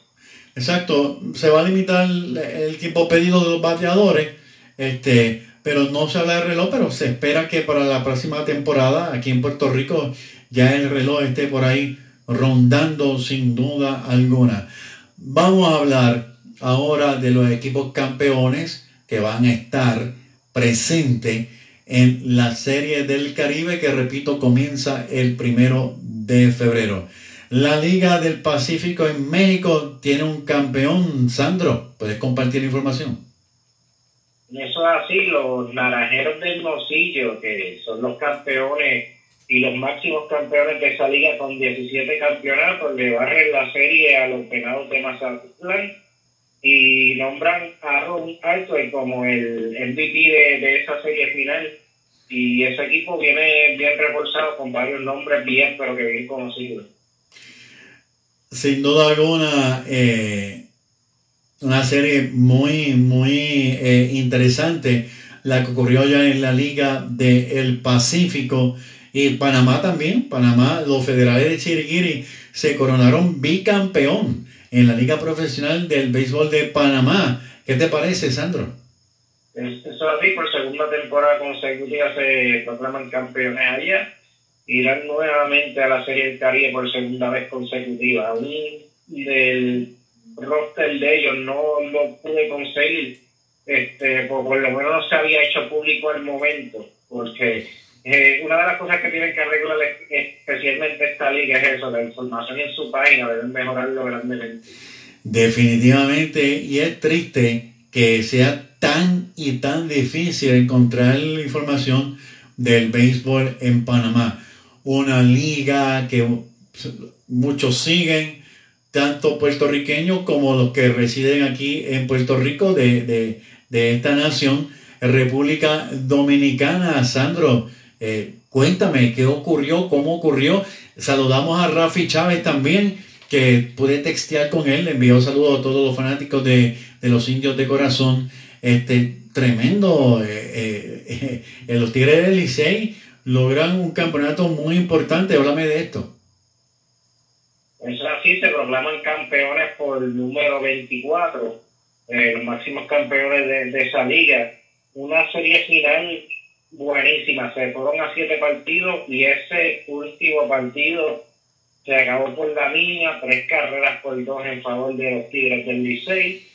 D: Exacto, se va a limitar el tiempo pedido de los bateadores, este, pero no se habla de reloj, pero se espera que para la próxima temporada aquí en Puerto Rico ya el reloj esté por ahí rondando sin duda alguna. Vamos a hablar ahora de los equipos campeones que van a estar presentes en la serie del Caribe que repito comienza el primero de febrero. La Liga del Pacífico en México tiene un campeón. Sandro, ¿puedes compartir la información?
E: Eso es así, los naranjeros del Mosillo, que son los campeones y los máximos campeones de esa liga con 17 campeonatos, le barren la serie a los penados de Mazatlán y nombran a Ron Arthur como el MVP de, de, esa serie final. Y ese equipo viene bien reforzado con varios nombres bien, pero que bien conocidos.
D: Sin duda alguna, eh, una serie muy, muy eh, interesante, la que ocurrió ya en la Liga del Pacífico y Panamá también. Panamá, los federales de Chiriquiri se coronaron bicampeón en la Liga Profesional del Béisbol de Panamá. ¿Qué te parece, Sandro?
E: Eso así, por segunda temporada consecutiva se proclaman campeones allá. Irán nuevamente a la Serie del Caribe por segunda vez consecutiva. Aún del roster de ellos no lo pude conseguir, este, por, por lo menos no se había hecho público al momento, porque eh, una de las cosas que tienen que arreglar, especialmente esta liga, es eso, la información en su página, deben mejorarlo grandemente.
D: Definitivamente, y es triste que sea tan y tan difícil encontrar la información del béisbol en Panamá. Una liga que muchos siguen, tanto puertorriqueños como los que residen aquí en Puerto Rico de, de, de esta nación, República Dominicana. Sandro, eh, cuéntame qué ocurrió, cómo ocurrió. Saludamos a Rafi Chávez también, que pude textear con él. Le envió saludos a todos los fanáticos de, de los indios de corazón. Este tremendo. Eh, eh, los Tigres del Licey logran un campeonato muy importante. Háblame de esto.
E: Eso así, se proclaman campeones por el número 24, eh, los máximos campeones de, esa liga. Una serie final buenísima, se fueron a siete partidos y ese último partido se acabó por la línea, tres carreras por dos en favor de los Tigres del Licey,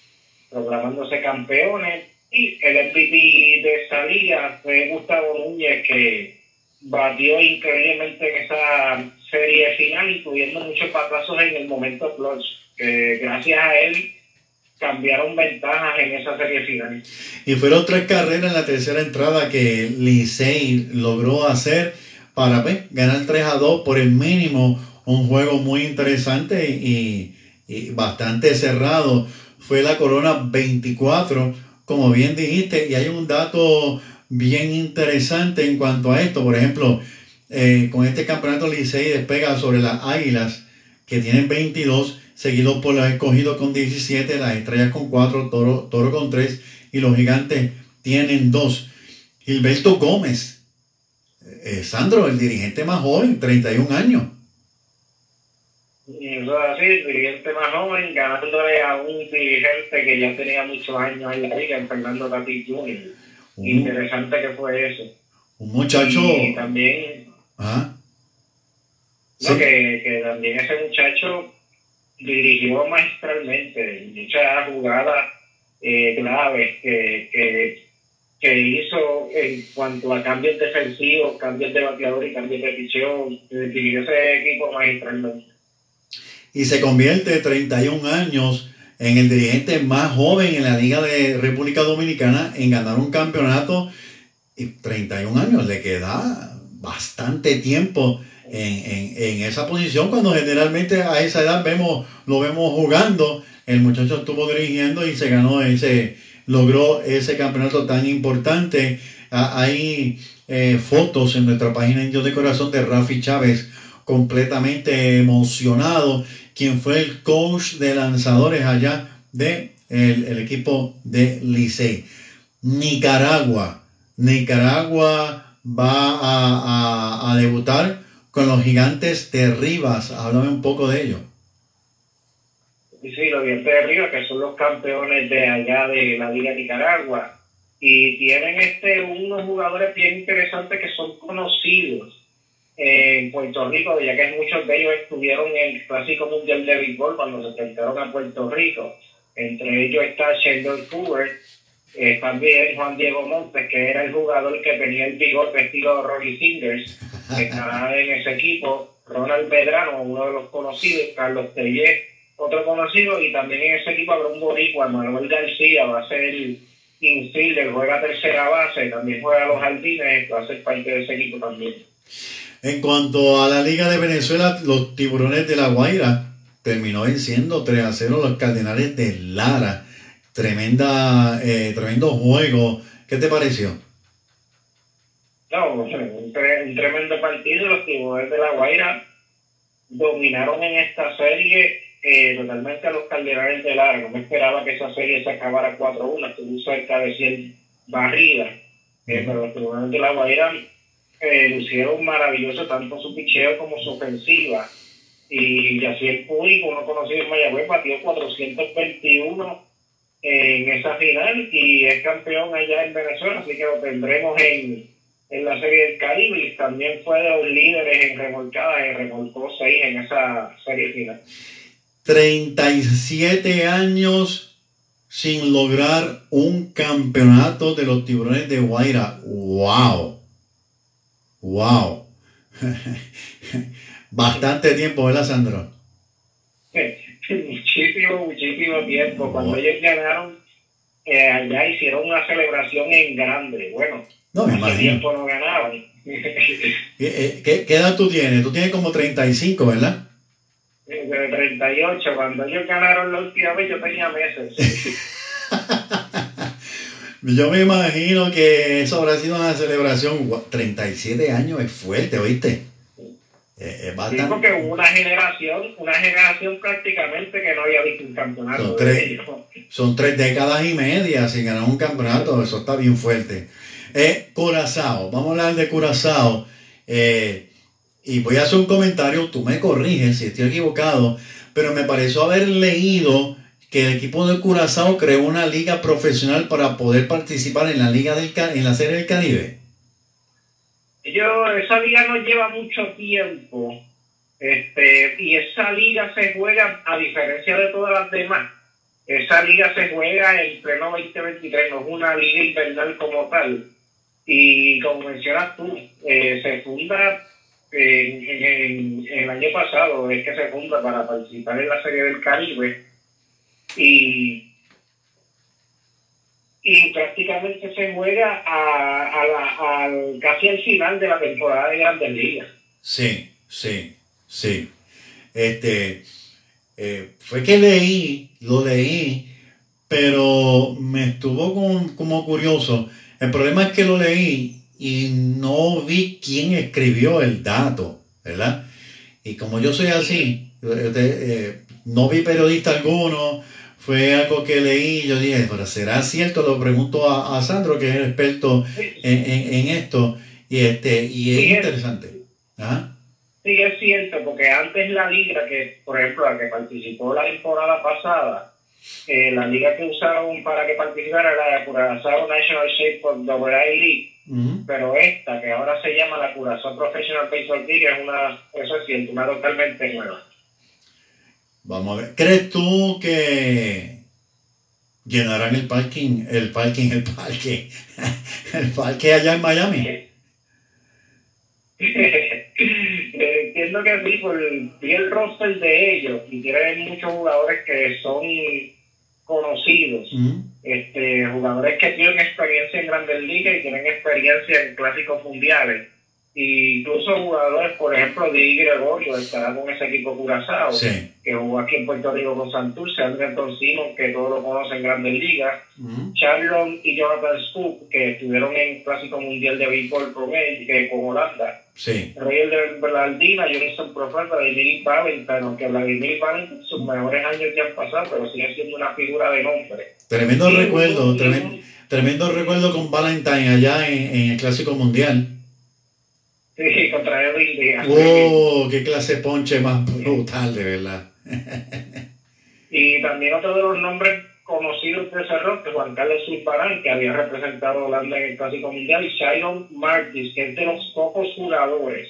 E: proclamándose campeones. Y el MVP de esa liga fue Gustavo Núñez, que batió increíblemente en esa serie final, incluyendo muchos patazos en el momento clutch, que gracias a él cambiaron ventajas en esa serie final.
D: Y fueron tres carreras en la tercera entrada que Licey logró hacer para pues, ganar 3 a 2 por el mínimo. Un juego muy interesante y, y bastante cerrado. Fue la Corona 24, como bien dijiste, y hay un dato bien interesante en cuanto a esto. Por ejemplo, eh, con este campeonato Licey despega sobre las Águilas, que tienen 22, seguido por los escogidos con 17, las Estrellas con 4, Toro, Toro con 3 y los Gigantes tienen 2. Gilberto Gómez, eh, Sandro, el dirigente más joven, 31 años.
E: Eso es así, el dirigente más joven, ganándole a un dirigente que ya tenía muchos años en la liga, Fernando Tatis Jr. Uh, Interesante que fue eso.
D: Un muchacho.
E: Y también.
D: ¿Ah?
E: No, sí. que, que también ese muchacho dirigió magistralmente muchas jugadas eh, claves que, que, que, hizo en cuanto a cambios defensivos, cambios de bateador y cambios de pichón. Dirigió ese equipo magistralmente.
D: Y se convierte 31 años en el dirigente más joven en la Liga de República Dominicana en ganar un campeonato. Y 31 años, le queda bastante tiempo en, en, en, esa posición cuando generalmente a esa edad vemos, lo vemos jugando. El muchacho estuvo dirigiendo y se ganó ese, logró ese campeonato tan importante. Ah, hay eh, fotos en nuestra página Indios de Corazón de Rafi Chávez completamente emocionado, quien fue el coach de lanzadores allá de el, el equipo de Licey. Nicaragua. Nicaragua va a, a, debutar con los gigantes de Rivas. Háblame un poco de ello.
E: Sí, los gigantes de Rivas, que son los campeones de allá de la Liga Nicaragua. Y tienen este unos jugadores bien interesantes que son conocidos en Puerto Rico, ya que muchos de ellos estuvieron en el Clásico Mundial de Béisbol cuando se enfrentaron a Puerto Rico. Entre ellos está Sheldon Hoover, eh, también Juan Diego Montes, que era el jugador que tenía el bigote estilo Rory Singers, que estará en ese equipo. Ronald Medrano, uno de los conocidos, Carlos Tellé, otro conocido, y también en ese equipo habrá un boricua, Manuel García, va a ser el infielder, juega tercera base, también juega los jardines, va a ser parte de ese equipo también.
D: En cuanto a la Liga de Venezuela, los tiburones de La Guaira terminó venciendo 3 a 0 los Cardenales de Lara. Tremenda, eh, tremendo juego. ¿Qué te pareció?
E: No, un, tre un tremendo partido. Los tiburones de La Guaira dominaron en esta serie eh, totalmente a los Cardenales de Lara. No me esperaba que esa serie se acabara 4-1. Estuvo cerca de 100 barridas. Eh, pero los tiburones de La Guaira eh, lucieron maravilloso tanto su picheo como su ofensiva. Y así el público, uno conocido en Mayagüez, batió 421 en esa final y es campeón allá en Venezuela, así que lo tendremos en, en la Serie del Caribe también fue de los líderes en remolcadas, y remolcó 6 en esa serie final.
D: 37 años sin lograr un campeonato de los tiburones de Guaira. ¡Wow! ¡Wow! Bastante tiempo, ¿verdad, Sandro?
E: muchísimo, muchísimo tiempo. Cuando ellos ganaron, eh, allá hicieron una celebración en grande. Bueno,
D: no, me
E: hace tiempo no ganaban.
D: ¿Qué, qué, ¿Qué edad tú tienes? Tú tienes como 35, ¿verdad?
E: Eh, de 38. Cuando ellos ganaron la última vez, yo tenía meses.
D: Yo me imagino que eso habrá sido una celebración. Gua- 37 años es fuerte, ¿oíste? Es
E: Sí,
D: bastante.
E: porque hubo una generación, una generación prácticamente que no había visto un campeonato.
D: Tres. Son tres décadas y media sin ganar un campeonato. Eso está bien fuerte. Eh, Curazao. Vamos a hablar de Curazao. Eh, y voy a hacer un comentario. Tú me corriges si estoy equivocado. Pero me pareció haber leído que el equipo de Curazao creó una liga profesional para poder participar en la liga del en la serie del Caribe.
E: Ellos, esa liga no lleva mucho tiempo. Este, y esa liga se juega, a diferencia de todas las demás, esa liga se juega en pleno 2023, no es una liga invernal como tal. Y como mencionas tú, eh, se funda en- en- en el año pasado, es que se funda para participar en la Serie del Caribe. Y, y prácticamente se juega a, a la- casi al final de la temporada de Grandes Ligas.
D: Sí, sí, sí. Este, eh, fue que leí, lo leí, pero me estuvo con- como curioso. El problema es que lo leí y no vi quién escribió el dato, ¿verdad? Y como yo soy así, eh, no vi periodista alguno, fue algo que leí, yo dije, pero ¿será cierto? Lo pregunto a, a Sandro, que es el experto en, en- en esto, y, este, y es
E: Sí,
D: interesante. ¿Ah?
E: Sí, es cierto, porque antes la liga, que por ejemplo la que participó la temporada pasada, eh, la liga que usaron para que participara era la Curazao National Shape of the League, pero esta, que ahora se llama la Curazao Professional Baseball League, es una, eso es cierto, una totalmente nueva.
D: Vamos a ver. ¿Crees tú que llenarán el parking, el parking, el parque, el parque allá en Miami?
E: Entiendo que sí, por vi el roster de ellos y tienen muchos jugadores que son conocidos.
D: Ujú.
E: este, jugadores que tienen experiencia en grandes ligas y tienen experiencia en clásicos mundiales. Y incluso jugadores, por ejemplo, Di Gregorio estará con ese equipo Curazao,
D: Sí.
E: que jugó aquí en Puerto Rico con Santurce, Anderson Simon, que todos lo conocen en grandes ligas,
D: Ujú.
E: Charlon y Jonathan Scoop, que estuvieron en Clásico Mundial de Béisbol con él, que con Holanda.
D: Sí.
E: De Bernardina, Jonathan Profeta, Vladimir Valentine, aunque Vladimir Valentine sus mejores años ya han pasado, pero sigue siendo una figura de nombre.
D: Tremendo recuerdo, tremendo, tremendo recuerdo con Valentine allá en, en el Clásico Mundial.
E: Sí, contra Edwin Díaz.
D: ¡Oh! ¡Qué clase de ponche más brutal, de verdad!
E: Y también otro de los nombres conocidos de ese roster, Juan Carlos Zulbarán, que había representado a Holanda en el Clásico Mundial, y Shiron Martis, que es de los pocos jugadores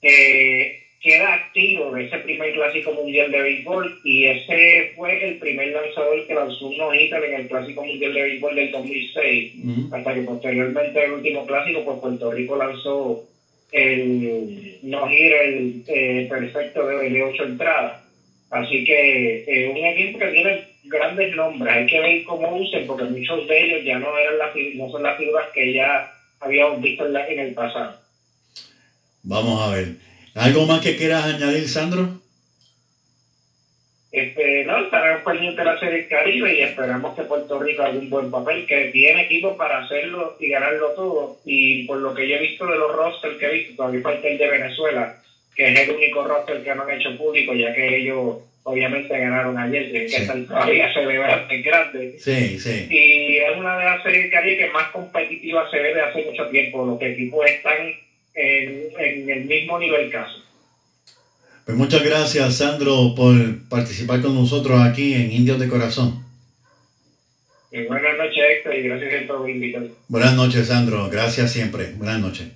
E: que queda activo de ese primer Clásico Mundial de Béisbol, y ese fue el primer lanzador que lanzó un no-hitter en el Clásico Mundial de Béisbol del 2006
D: Ujú.
E: hasta que posteriormente el último clásico, pues Puerto Rico lanzó el no el eh, perfecto de, ocho entradas. Así que eh, un equipo que tiene grandes nombres, hay que ver cómo usen, porque muchos de ellos ya no eran las no son las figuras que ya habíamos visto en, la- en el pasado.
D: Vamos a ver. ¿Algo más que quieras añadir, Sandro?
E: Este, no, estaremos pendientes de la Serie del Caribe y esperamos que Puerto Rico haga un buen papel, que tiene equipo para hacerlo y ganarlo todo. Y por lo que yo he visto de los rosters que he visto, todavía falta el de Venezuela, que es el único roster que no han hecho público, ya que ellos obviamente ganaron ayer, que
D: Sí.
E: todavía celebrando en grande.
D: Sí, sí.
E: Y es una de las series del Caribe que más competitiva se ve de hace mucho tiempo. Los equipos están en, en el mismo nivel caso.
D: Pues muchas gracias, Sandro, por participar con nosotros aquí en Indios de Corazón.
E: Y buenas noches, Héctor, y gracias por invitarme.
D: Buenas noches, Sandro. Gracias siempre. Buenas noches.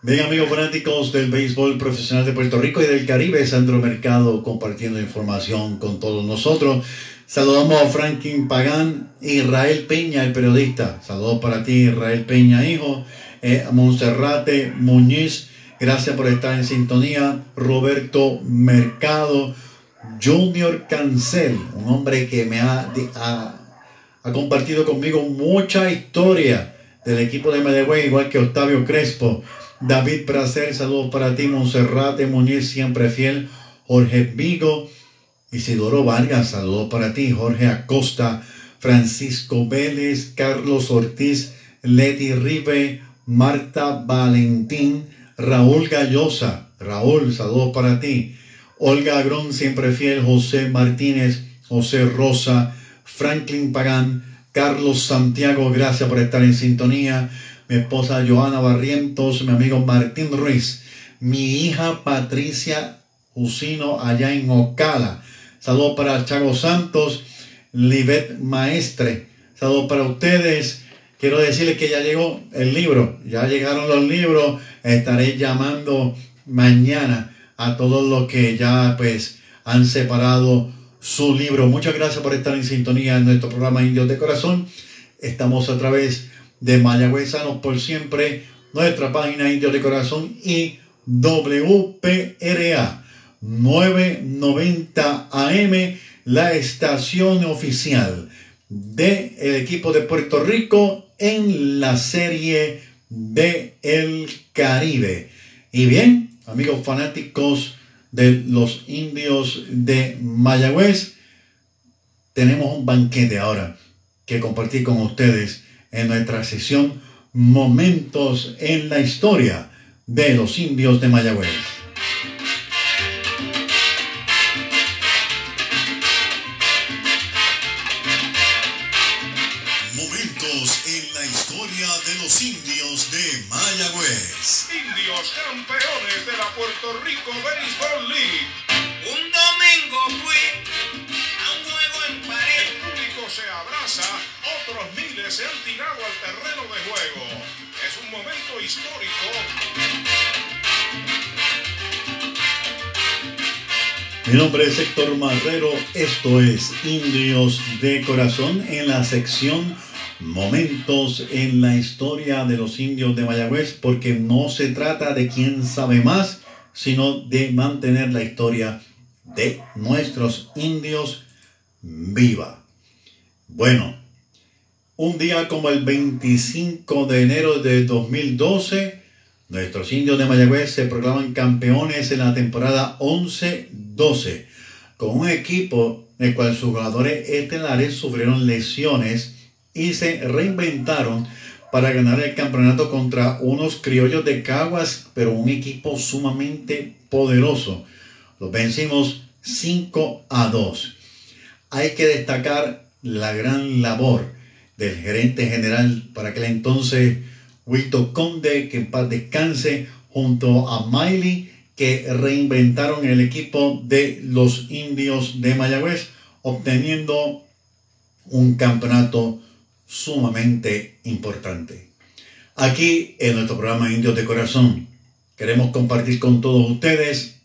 D: Bien, amigos fanáticos del béisbol profesional de Puerto Rico y del Caribe, Sandro Mercado compartiendo información con todos nosotros. Saludamos a Franklin Pagán, Israel Peña, el periodista. Saludos para ti, Israel Peña, hijo. Eh, Monserrate Muñiz, gracias por estar en sintonía. Roberto Mercado, Junior Cancel, un hombre que me ha, ha compartido conmigo mucha historia del equipo de Medellín, igual que Octavio Crespo, David Bracer, saludos para ti, Monserrate Muñiz, siempre fiel, Jorge Vigo, Isidoro Vargas, saludos para ti, Jorge Acosta, Francisco Vélez, Carlos Ortiz, Leti Ribe, Marta Valentín, Raúl Gallosa, Raúl, saludos para ti, Olga Agrón, siempre fiel, José Martínez, José Rosa, Franklin Pagán, Carlos Santiago, gracias por estar en sintonía, mi esposa Joana Barrientos, mi amigo Martín Ruiz, mi hija Patricia Jusino allá en Ocala. Saludos para Chago Santos, Libet Maestre. Saludos para ustedes. Quiero decirles que ya llegó el libro, ya llegaron los libros. Estaré llamando mañana a todos los que ya pues han separado su libro. Muchas gracias por estar en sintonía en nuestro programa Indios de Corazón. Estamos a través de Mayagüezanos por siempre, nuestra página Indios de Corazón y WPRA 990 AM, la estación oficial del el equipo de Puerto Rico en la serie de El Caribe. Y bien, amigos fanáticos de los indios de Mayagüez, tenemos un banquete ahora que compartir con ustedes en nuestra sesión Momentos en la historia de los indios de Mayagüez.
F: Tirado al terreno de juego. Es un momento histórico.
D: Mi nombre es Héctor Marrero, esto es Indios de Corazón en la sección Momentos en la historia de los indios de Mayagüez, porque no se trata de quién sabe más, sino de mantener la historia de nuestros indios viva. Bueno, un día como el 25 de enero de 2012, nuestros indios de Mayagüez se proclaman campeones en la temporada 11-12, con un equipo en el cual sus jugadores estelares sufrieron lesiones y se reinventaron para ganar el campeonato contra unos criollos de Caguas, pero un equipo sumamente poderoso. Los vencimos 5 a 2. Hay que destacar la gran labor del gerente general para aquel entonces, Wilton Conde, que en paz descanse, junto a Miley, que reinventaron el equipo de los indios de Mayagüez, obteniendo un campeonato sumamente importante. Aquí en nuestro programa Indios de Corazón queremos compartir con todos ustedes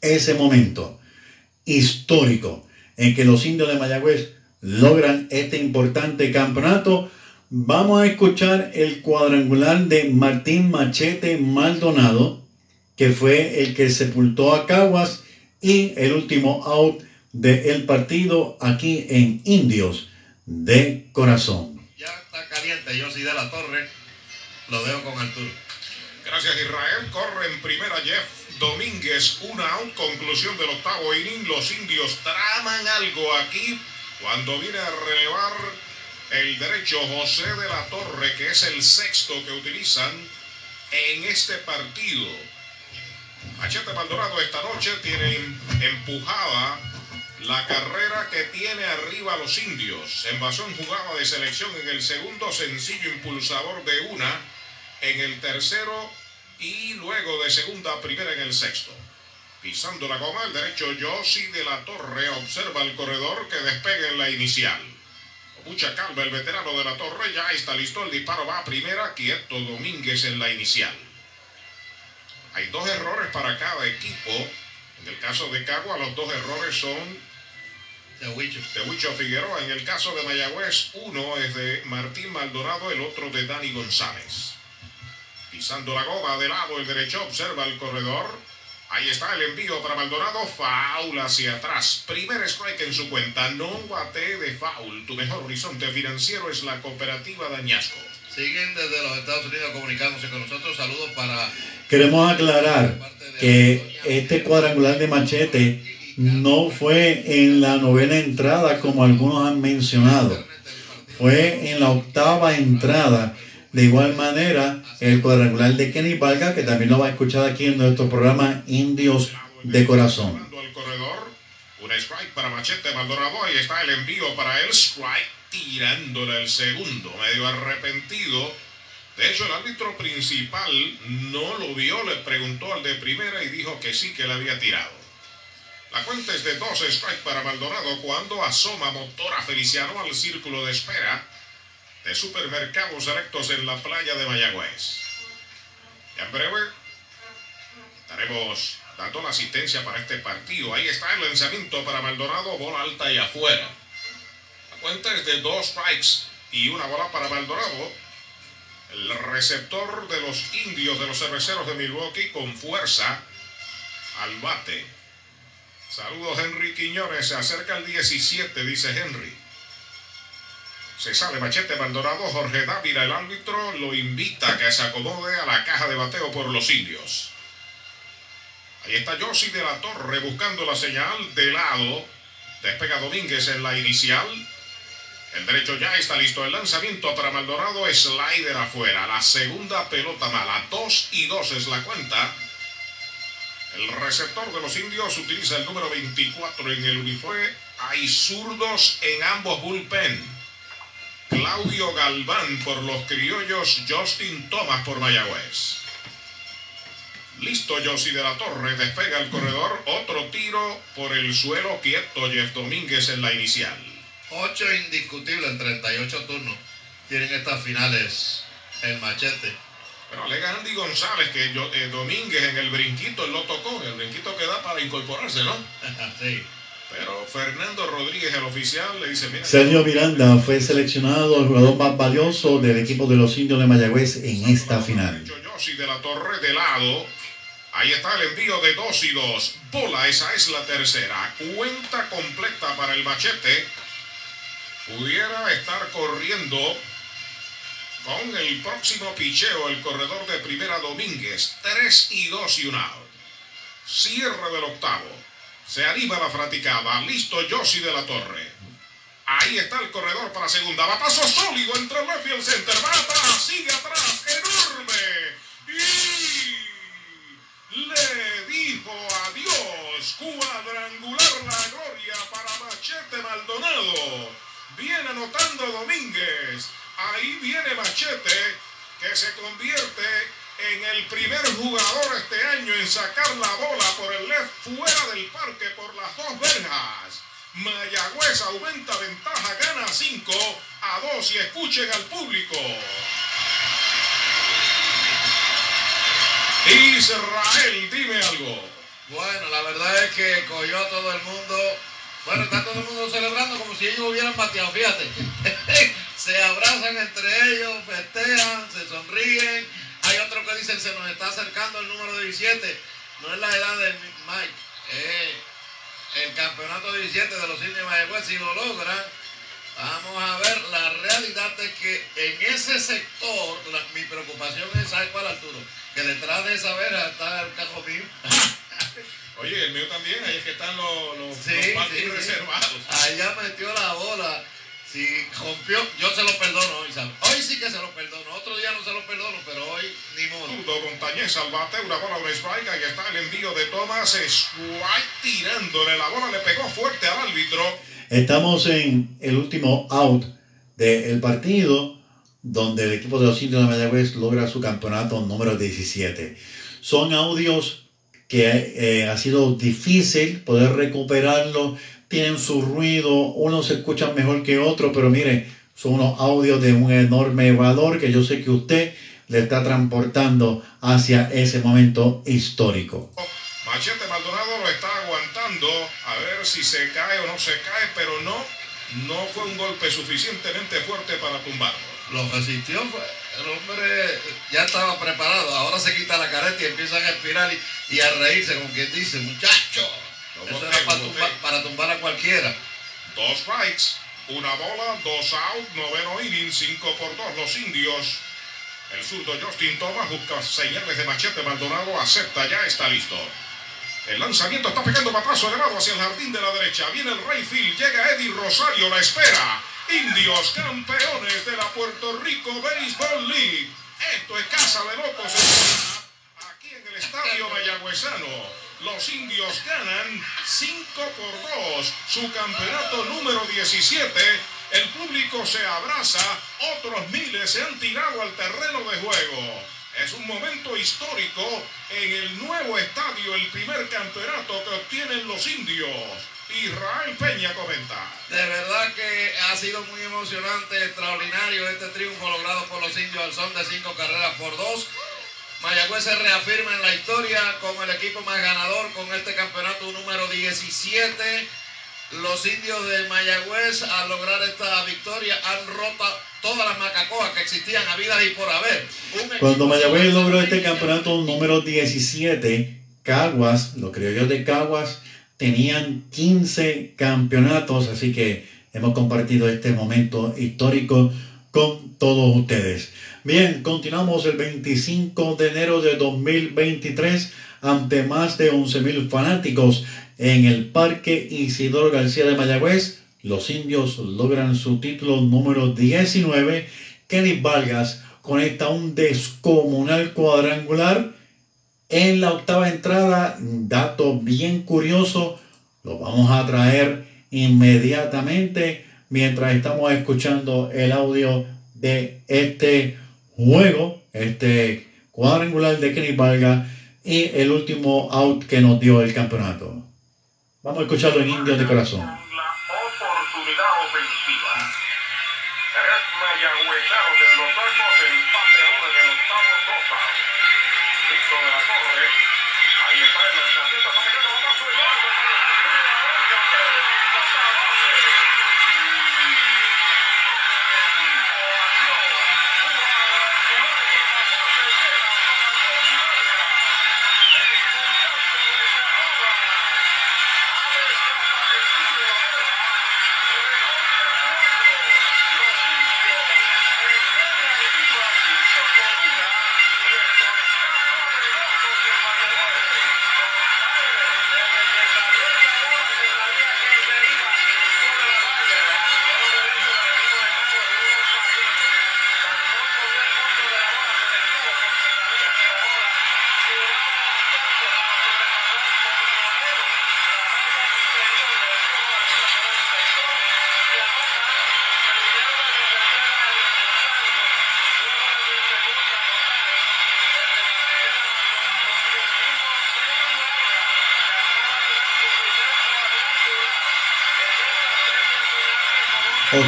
D: ese momento histórico en que los indios de Mayagüez logran este importante campeonato. Vamos a escuchar el cuadrangular de Martín Machete Maldonado, que fue el que sepultó a Caguas y el último out del partido aquí en Indios de Corazón.
B: Ya está caliente, yo sí de la torre. Lo veo con Arturo.
F: Gracias Israel. Corre en primera Jeff Domínguez. Una out. Conclusión del octavo inning. Los indios traman algo aquí cuando viene a relevar el derecho José de la Torre, que es el sexto que utilizan en este partido. Machete Maldonado esta noche tiene empujada la carrera que tiene arriba los indios. Envasó en jugada de selección en el segundo, sencillo impulsador de una, en el tercero y luego de segunda a primera en el sexto. Pisando la goma, el derecho Yossi de la Torre observa el corredor que despega en la inicial. Con mucha calma, el veterano de la Torre ya está listo. El disparo va a primera, quieto Domínguez en la inicial. Hay dos errores para cada equipo. En el caso de Cagua, los dos errores son
B: De Huicho.
F: de Huicho Figueroa. En el caso de Mayagüez, uno es de Martín Maldonado, el otro de Dani González. Pisando la goma de lado, el derecho observa el corredor. Ahí está el envío para Maldonado. Foul hacia atrás. Primer strike en su cuenta. No bate de foul. Tu mejor horizonte financiero es la cooperativa Dañasco.
B: Siguen desde los Estados Unidos comunicándose con nosotros. Saludos para
D: Queremos aclarar que este cuadrangular de machete no fue en la novena entrada como algunos han mencionado. Fue en la octava entrada. De igual manera, el cuadrangular de Kenny Valga, que también lo va a escuchar aquí en nuestro programa Indios de Corazón.
F: Un strike para Machete Maldonado. Ahí está el envío para el strike, tirándole el segundo, medio arrepentido. De hecho, el árbitro principal no lo vio, le preguntó al de primera y dijo que sí que le había tirado. La cuenta es de dos strikes para Maldonado cuando asoma Motora Feliciano al círculo de espera de supermercados erectos en la playa de Mayagüez. Ya en breve estaremos dando la asistencia para este partido. Ahí está el lanzamiento para Maldonado, bola alta y afuera. La cuenta es de dos strikes y una bola para Maldonado. El receptor de los indios de los cerveceros de Milwaukee con fuerza al bate. Saludos Henry Quiñones, se acerca el 17, dice Henry. Se sale Machete Maldonado, Jorge Dávila, el árbitro, lo invita a que se acomode a la caja de bateo por los indios. Ahí está Josie de la Torre buscando la señal de lado. Despega Domínguez en la inicial. El derecho ya está listo. El lanzamiento para Maldonado, slider afuera. La segunda pelota mala. 2 y 2 es la cuenta. El receptor de los indios utiliza el número 24 en el uniforme. Hay zurdos en ambos bullpen. Claudio Galván por los criollos, Justin Thomas por Mayagüez. Listo Josie de la Torre, despega el corredor, otro tiro por el suelo quieto Jeff Domínguez en la inicial.
B: 8 indiscutibles en 38 turnos. Tienen estas finales el machete.
F: Pero alega Andy González que yo, eh, Domínguez en el brinquito él lo tocó, el brinquito que da para incorporarse, ¿no?
B: sí.
F: Pero Fernando Rodríguez, el oficial, le dice, mira...
D: Sergio Miranda fue seleccionado el jugador más valioso del equipo de los indios de Mayagüez en esta final.
F: De la Torre de lado. Ahí está el envío de 2 y 2. Bola, esa es la tercera. Cuenta completa para el machete. Pudiera estar corriendo con el próximo picheo, el corredor de primera Domínguez. 3 y 2 y un out. Cierre del octavo. Se anima la fraticada. Listo Josie de la Torre. Ahí está el corredor para segunda. Batazo sólido entre left y el center. Va atrás, sigue atrás. Enorme. Y le dijo adiós. Cuadrangular la gloria para Machete Maldonado. Viene anotando Domínguez. Ahí viene Machete que se convierte en el primer jugador este año en sacar la bola por el left fuera del parque por las dos verjas. Mayagüez aumenta ventaja, gana 5 a 2 y escuchen al público. Israel, dime algo.
B: Bueno, la verdad es que cogió a todo el mundo. Bueno, está todo el mundo celebrando como si ellos hubieran bateado, fíjate. se abrazan entre ellos, festejan, se sonríen hay otro que dicen se nos está acercando el número 17. No es la edad de Mike, es el campeonato 17 de los indios Mayagüez. Si lo logran, vamos a ver. La realidad es que en ese sector, mi preocupación es, ¿sabes cuál Arturo? Que detrás de esa verja está el cajo mío.
F: Oye, el mío también, ahí es que están los, los,
B: Sí,
F: los
B: sí.
F: reservados.
B: Allá metió la bola. Si rompió, yo se lo perdono hoy, ¿sabes? Hoy sí que se lo perdono. Otro día no se lo perdono, pero hoy ni modo.
F: Montañez al bate, una bola, un strike, ahí está el envío de Thomas, strike tirándole, la bola le pegó fuerte al árbitro.
D: Estamos en el último out del partido donde el equipo de los indios de Mayagüez logra su campeonato número 17. Son audios que eh, ha sido difícil poder recuperarlo, tienen su ruido, unos se escuchan mejor que otros, pero mire, son unos audios de un enorme valor que yo sé que usted le está transportando hacia ese momento histórico.
F: Machete Maldonado lo está aguantando, a ver si se cae o no se cae, pero no, no fue un golpe suficientemente fuerte para tumbarlo.
B: Lo resistió, fue- el hombre ya estaba preparado. Ahora se quita la careta y empieza a respirar y, y a reírse, como quien dice, muchacho. Eso era para tumbar, para tumbar a cualquiera.
F: Dos strikes, una bola, dos out, noveno inning, cinco por dos los indios. El zurdo Justin Thomas busca señales de machete. Maldonado acepta, ya está listo. El lanzamiento está pegando patrazo elevado hacia el jardín de la derecha. Viene el Rayfield, llega Eddie Rosario, la espera. Indios campeones de la Puerto Rico Baseball League. Esto es Casa de Locos. Aquí en el estadio mayagüezano. Los indios ganan 5 por 2 su campeonato número 17. El público se abraza, otros miles se han tirado al terreno de juego. Es un momento histórico en el nuevo estadio, el primer campeonato que obtienen los indios. Israel Peña comenta.
G: De verdad que ha sido muy emocionante, extraordinario este triunfo logrado por los indios al son de cinco carreras por dos. Mayagüez se reafirma en la historia como el equipo más ganador con este campeonato número 17. Los indios de Mayagüez al lograr esta victoria han roto todas las macacoas que existían a vida y por haber.
D: Cuando Mayagüez logró este campeonato número 17, Caguas, los criollos de Caguas, tenían 15 campeonatos, así que hemos compartido este momento histórico con todos ustedes. Bien, continuamos el 25 de enero de 2023 ante más de 11.000 fanáticos en el Parque Isidoro García de Mayagüez. Los indios logran su título número 19. Kenny Vargas conecta un descomunal cuadrangular en la octava entrada. Dato bien curioso, lo vamos a traer inmediatamente mientras estamos escuchando el audio de este juego, este cuadrangular de Kenny Vargas y el último out que nos dio el campeonato. Vamos a escucharlo en Indios de Corazón.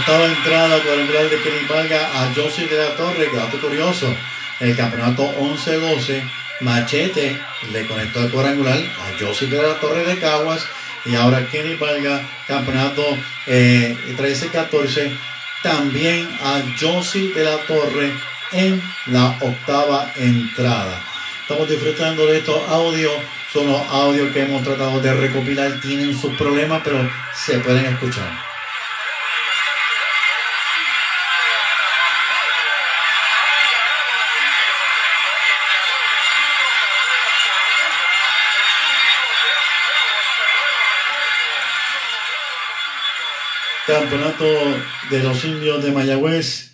D: Octava entrada cuadrangular de Kenny Vargas a José de la Torre, dato curioso. El campeonato 11-12, Machete le conectó el cuadrangular a José de la Torre de Caguas. Y ahora Kenny Vargas, campeonato eh, 13-14, también a Josie de la Torre en la octava entrada. Estamos disfrutando de estos audios. Son los audios que hemos tratado de recopilar. Tienen sus problemas, pero se pueden escuchar. Campeonato de los indios de Mayagüez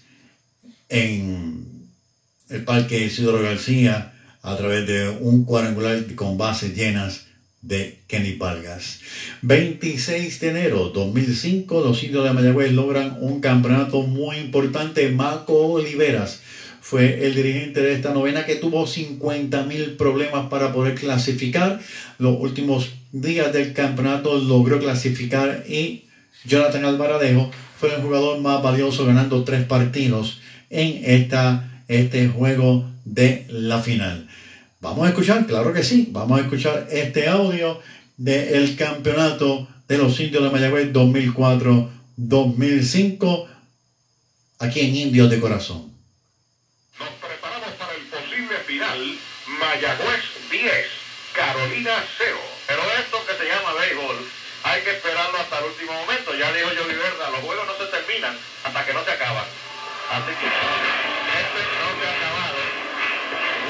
D: en el Parque Isidoro García a través de un cuadrangular con bases llenas de Kenny Vargas. 26 de enero 2005, los indios de Mayagüez logran un campeonato muy importante. Marco Oliveras fue el dirigente de esta novena que tuvo 50 mil problemas para poder clasificar. Los últimos días del campeonato logró clasificar y Jonathan Alvaradejo fue el jugador más valioso ganando tres partidos en esta, este juego de la final. Vamos a escuchar, claro que sí, vamos a escuchar este audio del campeonato de los indios de Mayagüez 2004-2005 aquí en Indios de Corazón.
H: Nos preparamos para el posible final. Mayagüez 10, Carolina 0. Pero esto que se llama béisbol, hay que esperarlo hasta el último momento. Ya dijo Joey Verda, los juegos no se terminan hasta que no se acaban.
G: Así que este no se ha acabado.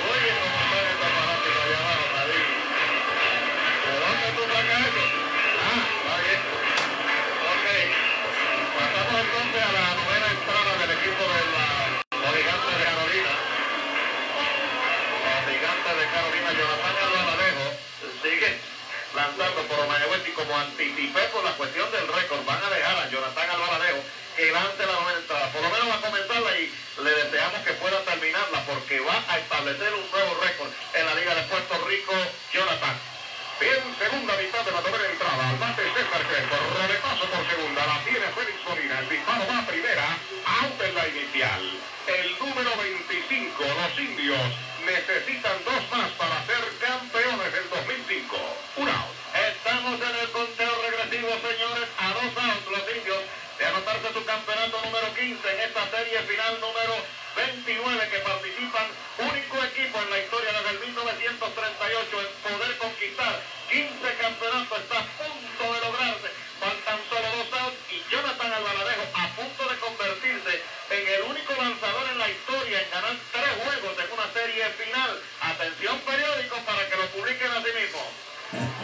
G: Oye, cómo está este aparato allá abajo, David. ¿De dónde tú sacas eso? Ah, está bien. Ok. Pasamos entonces a la lanzando por Mayagüez y como anticipé por la cuestión del récord, van a dejar a Jonathan Albaladejo que lance la novena entrada. Por lo menos va a comenzarla y le deseamos que pueda terminarla porque va a establecer un nuevo récord en la Liga de Puerto Rico, Jonathan. Bien, segunda mitad de la novena entrada. Al bate César Crespo. Roletazo por segunda. La tiene Félix Molina. El disparo va a primera. Out en la inicial. El número 25. Los indios necesitan dos más para su campeonato número 15 en esta serie final número 29 que participan, único equipo en la historia desde el 1938 en poder conquistar 15 campeonatos, está a punto de lograrse, faltan solo dos outs y Jonathan Albaladejo a punto de convertirse en el único lanzador en la historia en ganar tres juegos en una serie final. Atención periódico para que lo publiquen así mismo.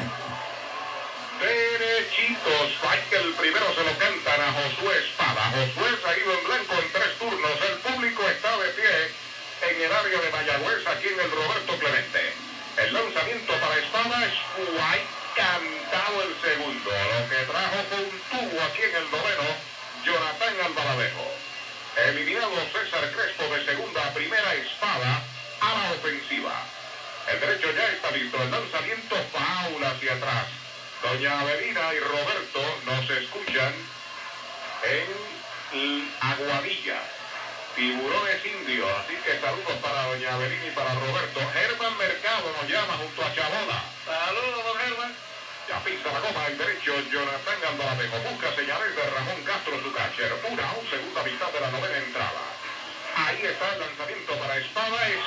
G: Derechito, strike el primero se lo cantan a Josué Espada. Josué se ha ido en blanco en tres turnos. El público está de pie en el área de Mayagüez, aquí en el Roberto Clemente. El lanzamiento para Espada es White cantado el segundo. Lo que trajo con un tubo aquí en el noveno, Jonathan Albaladejo. Eliminado César Crespo de segunda a primera Espada a la ofensiva. El derecho ya está listo. El lanzamiento faula hacia atrás. Doña Avelina y Roberto nos escuchan en Aguadilla, Tiburones Indios. Así que saludos para Doña Avelina y para Roberto. Germán Mercado nos llama junto a Chabola. Saludos, don Germán. Ya pisa la goma el derecho, Jonathan Albaladejo. Busca señales de Ramón Castro, su catcher. Una o segunda mitad de la novena entrada. Ahí está el lanzamiento para Espada. Es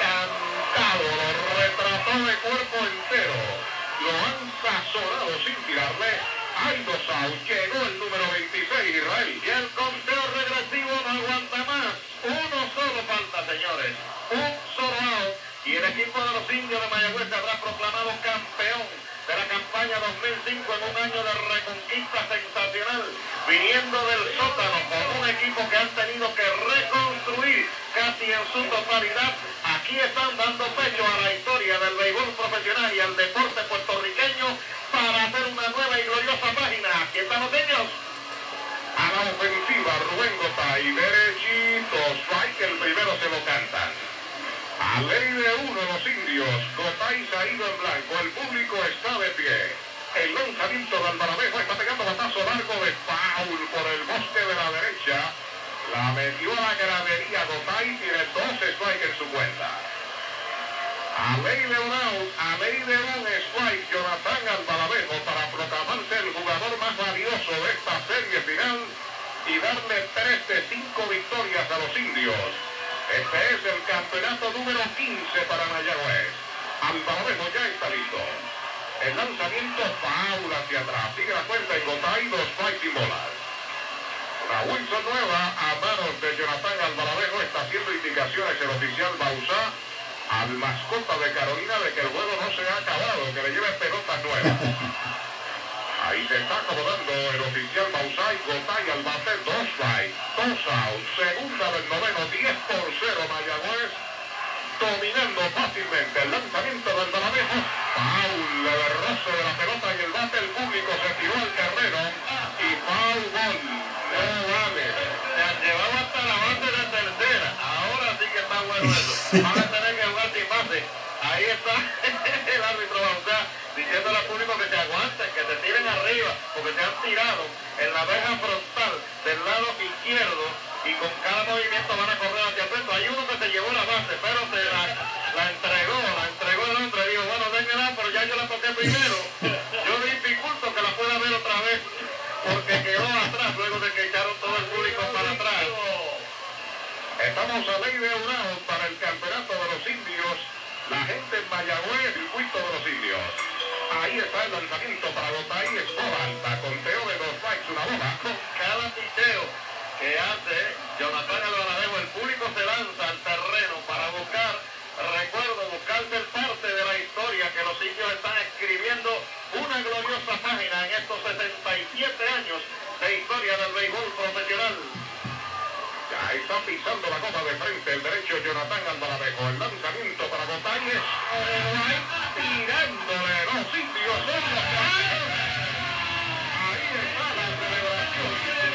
G: cantado. Lo retrató de cuerpo entero lo han sazonado sin tirarle. Hay dos outs, llegó el número 26, Israel. Y el conteo regresivo no aguanta más. Uno solo falta, señores. Un solo out. Y el equipo de los indios de Mayagüez habrá proclamado campeón de la campaña 2005 en un año de reconquista sensacional, viniendo del sótano con un equipo que han tenido que reconstruir casi en su totalidad. Aquí están dando pecho a la historia del béisbol profesional y al deporte puertorriqueño para hacer una nueva y gloriosa página. Aquí están los niños. A la ofensiva, Rubén Gotay, derechito, strike, el primero se lo cantan. A ley de uno los indios, Gotay se ha ido en blanco, el público está de pie. El lanzamiento de Albaradejo está pegando batazo largo de foul por el bosque de la derecha. La metió a la gradería Gotay, tiene dos strikes en su cuenta. A ley de un out, a ley de un strike, Jonathan Albaladejo para proclamarse el jugador más valioso de esta serie final y darle tres de cinco victorias a los indios. Este es el campeonato número 15 para Mayagüez. Albaladejo ya está listo. El lanzamiento foul hacia atrás. Sigue la cuenta en Gotay, dos strikes y bolas. La Wilson nueva a manos de Jonathan Albaladejo está haciendo indicaciones el oficial Bausá al mascota de Carolina de que el juego no se ha acabado, que le lleve pelotas nuevas. Ahí se está acomodando el oficial Bausá y Gotay al bate, dos strikes, dos outs, segunda del noveno, 10 por 0 Mayagüez, dominando fácilmente el lanzamiento del Baladejo. Paul, el roce de la pelota y el bate, el público se tiró al terreno Tener que jugar sin base. Ahí está el árbitro Bausá diciéndole al público que se aguanten, que se tiren arriba, porque se han tirado en la verja frontal del lado izquierdo y con cada movimiento van a correr hacia frente. Hay uno que se llevó la base, pero se Vamos a Ley de Brown para el campeonato de los indios. La gente en Mayagüez, circuito de los indios. Ahí está el lanzamiento para Botay Escoba alta, conteo de dos strikes, una bola. Cada piteo que hace
I: Jonathan Alvarado, el público se lanza al terreno para buscar, recuerdo, buscar ser parte de la historia que los indios están escribiendo una gloriosa página en estos 77
H: años de historia del béisbol profesional. Ya está pisando la copa de frente el derecho Jonathan Andalavejo. El lanzamiento para Montañez. Tirándole los indios son los. Ahí está la celebración.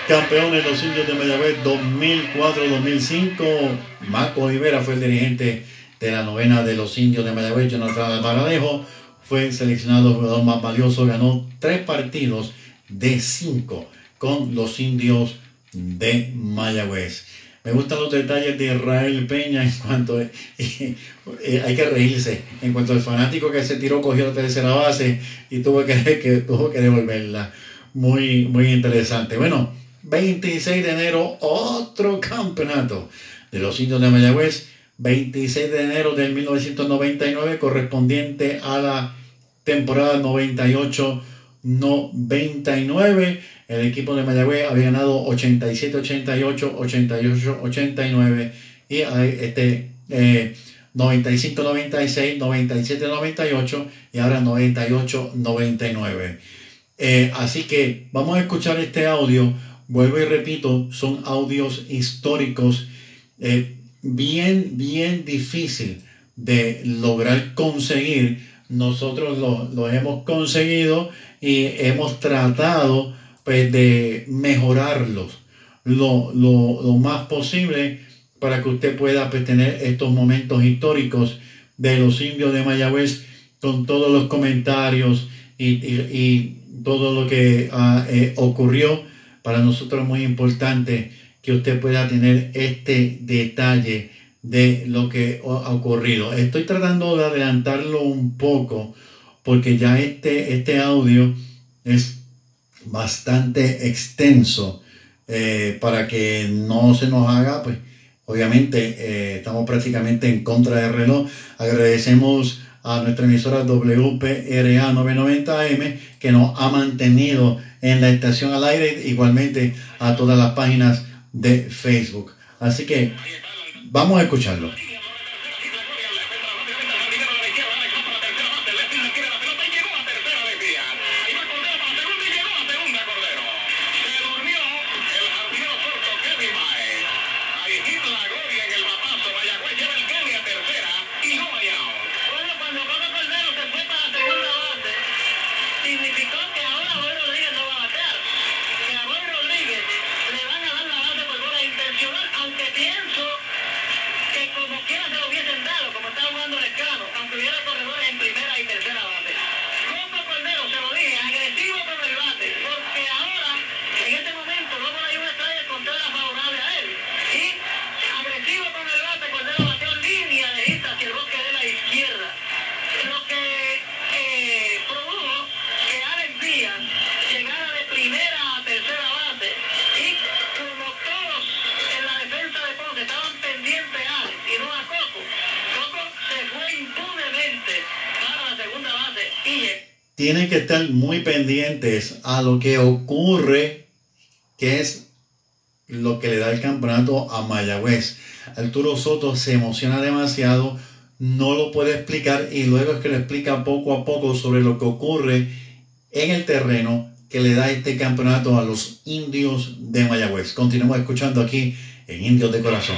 D: Campeones los indios de Mayagüez 2004-2005. Marco Rivera fue el dirigente de la novena de los indios de Mayagüez. Jonathan Albaradejo fue seleccionado jugador más valioso. Ganó tres partidos de cinco con los indios Mayagüez. Me gustan los detalles de Israel Peña en cuanto eh, eh, hay que reírse en cuanto al fanático que se tiró cogió la tercera base y tuvo que, que tuvo que devolverla. Muy muy interesante. Bueno, 26 de enero otro campeonato de los indios de Mayagüez. 26 de enero del 1999 correspondiente a la temporada 98-99. El equipo de Mayagüez había ganado 87-88, 88-89 y este, eh, 95-96, 97-98 y ahora 98-99. Eh, así que vamos a escuchar este audio. Vuelvo y repito, son audios históricos eh, bien, bien difícil de lograr conseguir. Nosotros lo, lo hemos conseguido y hemos tratado pues, de mejorarlos lo, lo, lo más posible para que usted pueda pues, tener estos momentos históricos de los indios de Mayagüez con todos los comentarios y, y- y todo lo que ah, eh, ocurrió. Para nosotros es muy importante que usted pueda tener este detalle de lo que ha ocurrido. Estoy tratando de adelantarlo un poco porque ya este, este audio es bastante extenso eh, para que no se nos haga, pues obviamente eh, estamos prácticamente en contra del reloj. Agradecemos a nuestra emisora WPRA 990M que nos ha mantenido en la estación al aire, igualmente a todas las páginas de Facebook. Así que vamos a escucharlo. A lo que ocurre, que es lo que le da el campeonato a Mayagüez. Arturo Soto se emociona demasiado, no lo puede explicar y luego es que lo explica poco a poco sobre lo que ocurre en el terreno que le da este campeonato a los indios de Mayagüez. Continuamos escuchando aquí en Indios de Corazón.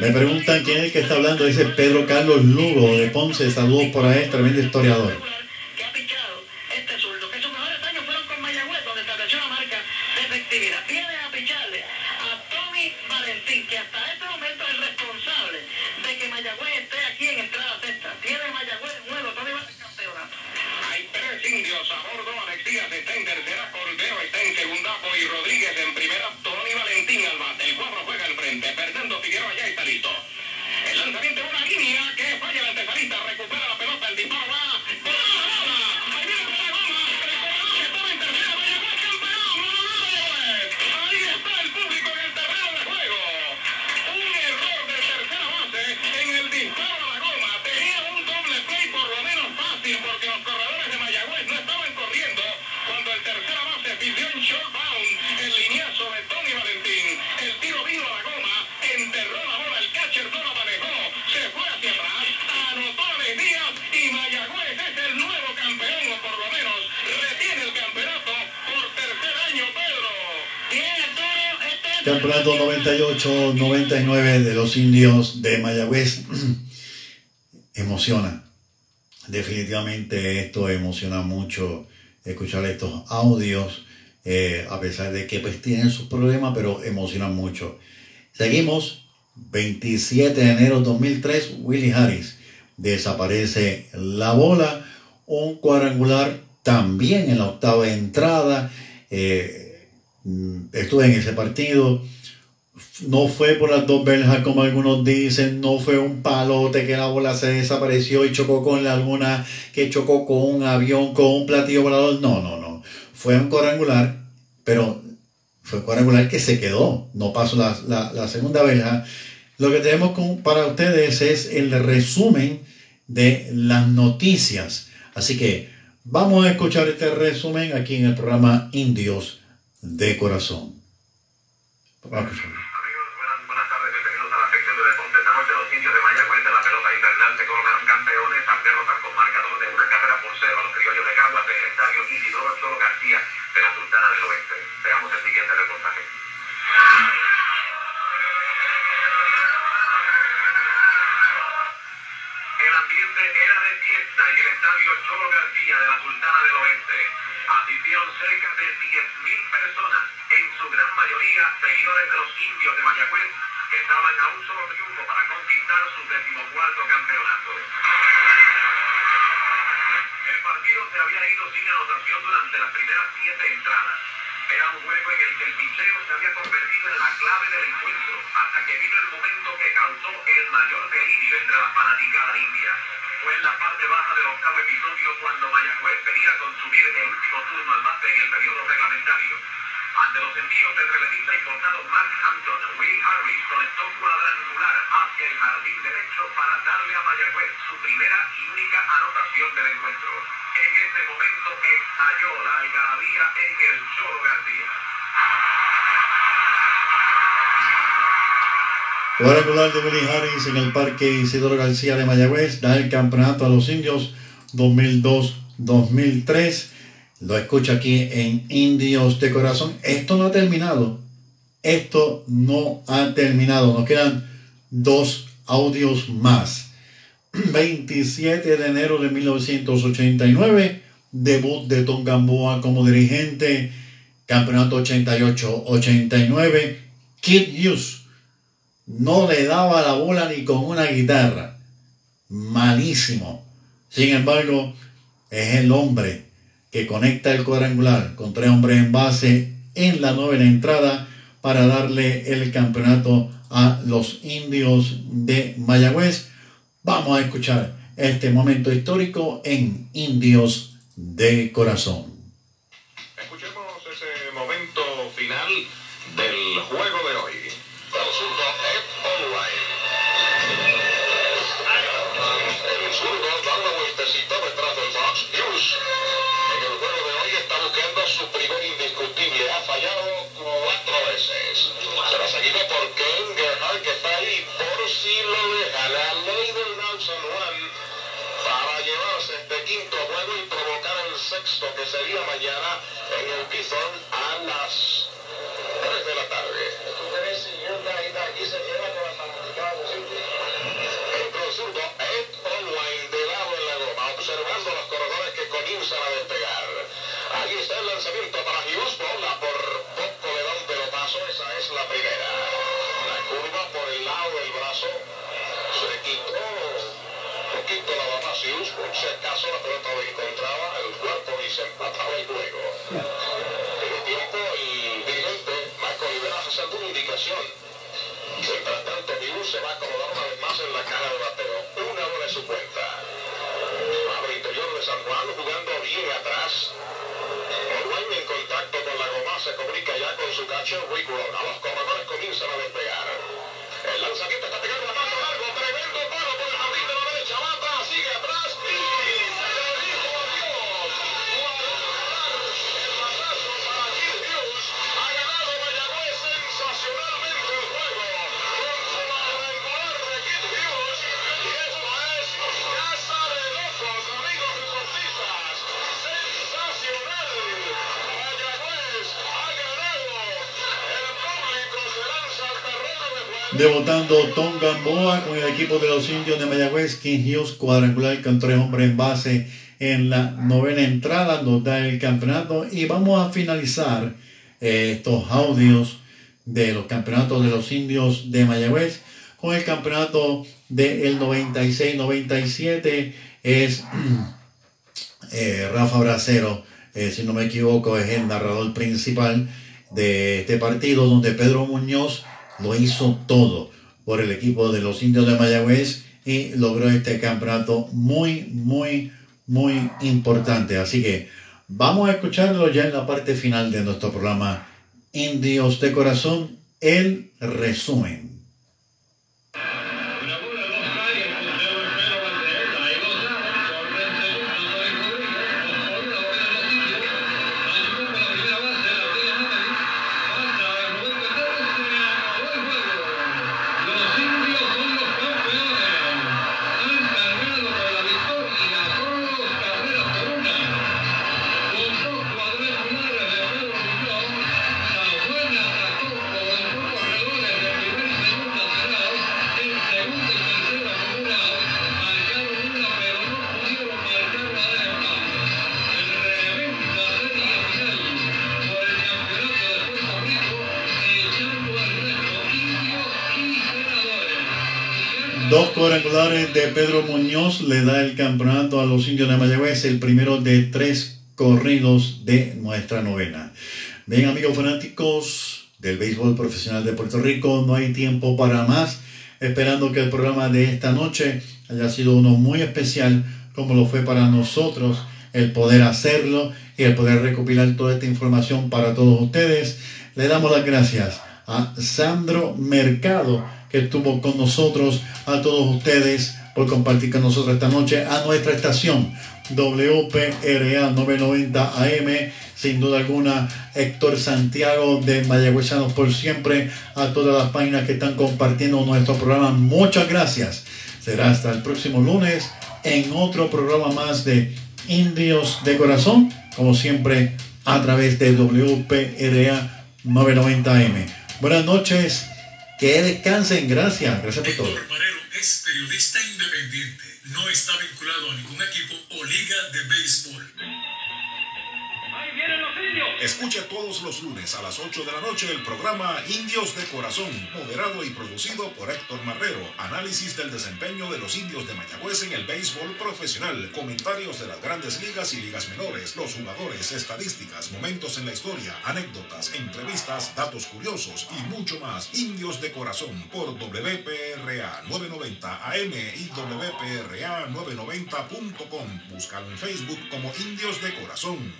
D: Me preguntan quién es el que está hablando, dice Pedro Carlos Lugo de Ponce, saludos por ahí, tremendo historiador.
J: Campeonato
D: 98-99 de los indios de Mayagüez. Emociona. Definitivamente esto emociona mucho escuchar estos audios, eh, a pesar de que pues tienen sus problemas, pero emocionan mucho. Seguimos, 27 de enero 2003, Willie Harris desaparece la bola, un cuadrangular también en la octava entrada. eh, estuve en ese partido. No fue por las dos verjas como algunos dicen, no fue un palote que la bola se desapareció y chocó con la luna, que chocó con un avión, con un platillo volador. No, no, no. Fue un cuadrangular, pero fue un cuadrangular que se quedó, no pasó la, la- la segunda verja. Lo que tenemos con- para ustedes es el resumen de las noticias. Así que vamos a escuchar este resumen aquí en el programa Indios de Corazón. Vamos a
K: seguidores de los indios de Mayagüez, estaban a un solo triunfo para conquistar su decimocuarto campeonato. El partido se había ido sin anotación durante las primeras siete entradas. Era un juego en el que el picheo se había convertido en la clave del encuentro, hasta que vino el momento que causó el mayor delirio entre la fanaticada india. Fue en la parte baja del octavo episodio cuando Mayagüez venía a consumir el último turno al bate en el periodo reglamentario. Ante los envíos del relevista importado Mark Hampton, Will Harris conectó cuadrangular hacia el jardín derecho para darle a Mayagüez su primera y única anotación del encuentro. En ese momento estalló la algarabía en el Cholo García.
D: Cuadrangular de Willie Harris en el Parque Isidoro García de Mayagüez da el campeonato a los indios 2002-2003. Lo escucha aquí en Indios de Corazón. Esto no ha terminado. Esto no ha terminado. Nos quedan dos audios más. 27 de enero de 1989. Debut de Tom Gamboa como dirigente. Campeonato 88-89. Kid Hughes no le daba la bola ni con una guitarra. Malísimo. Sin embargo, es el hombre que conecta el cuadrangular con tres hombres en base en la novena entrada para darle el campeonato a los indios de Mayagüez. Vamos a escuchar este momento histórico en Indios de Corazón.
K: Veces. Será seguido por Ken Gerhardt que está ahí por si lo deja. La ley del Down San Juan para llevarse este quinto juego y provocar el
H: sexto que sería mañana en el Bison a las 3 de la tarde. Entra Si acaso la pelota lo encontraba el cuerpo y se empataba el juego. Tiene tiempo y dirigente Marco Olivera hace alguna indicación. Mientras tanto, Hughes se va a acomodar una vez más en la cara de bateo. Una hora de su cuenta. Abre interior de San Juan jugando bien atrás. En contacto con la goma se comunica ya con su catcher Rick. A los corredores comienzan a despegar. El lanzamiento está pegando a paso largo.
D: Debutando Tom Gamboa con el equipo de los indios de Mayagüez, King Hughes cuadrangular con tres hombres en base en la novena entrada, nos da el campeonato. Y vamos a finalizar eh, estos audios de los campeonatos de los indios de Mayagüez con el campeonato del 96-97 es eh, Rafa Bracero, eh, si no me equivoco, es el narrador principal de este partido donde Pedro Muñoz lo hizo todo por el equipo de los indios de Mayagüez y logró este campeonato muy, muy, muy importante. Así que vamos a escucharlo ya en la parte final de nuestro programa Indios de Corazón, el resumen.
L: Pedro Muñoz
D: le da el campeonato a los indios de Mayagüez, el primero de tres corridos de nuestra novena. Bien, amigos fanáticos del béisbol profesional de Puerto Rico, no hay tiempo para más. Esperando que el programa de esta noche haya sido uno muy especial, como lo fue para nosotros, el poder hacerlo y el poder recopilar toda esta información para todos ustedes. Le damos las gracias a Sandro Mercado, que estuvo con nosotros, a todos ustedes por compartir con nosotros esta noche, a nuestra estación WPRA 990 AM, sin duda alguna, Héctor Santiago de Mayagüezanos por siempre, a todas las páginas que están compartiendo nuestro programa. Muchas gracias. Será hasta el próximo lunes en otro programa más de Indios de Corazón, como siempre a través de WPRA 990 AM. Buenas noches, que descansen, gracias, gracias por todo.
A: Es periodista independiente. No está vinculado a ningún equipo o liga de béisbol.
F: Escucha todos los lunes a las 8 de la noche el programa Indios de Corazón, moderado y producido por Héctor Marrero. Análisis del desempeño de los indios de Mayagüez en el béisbol profesional, comentarios de las grandes ligas y ligas menores, los jugadores, estadísticas, momentos en la historia, anécdotas, entrevistas, datos curiosos y mucho más. Indios de Corazón por WPRA 990 AM y WPRA 990.com. Búscalo en Facebook como Indios de Corazón.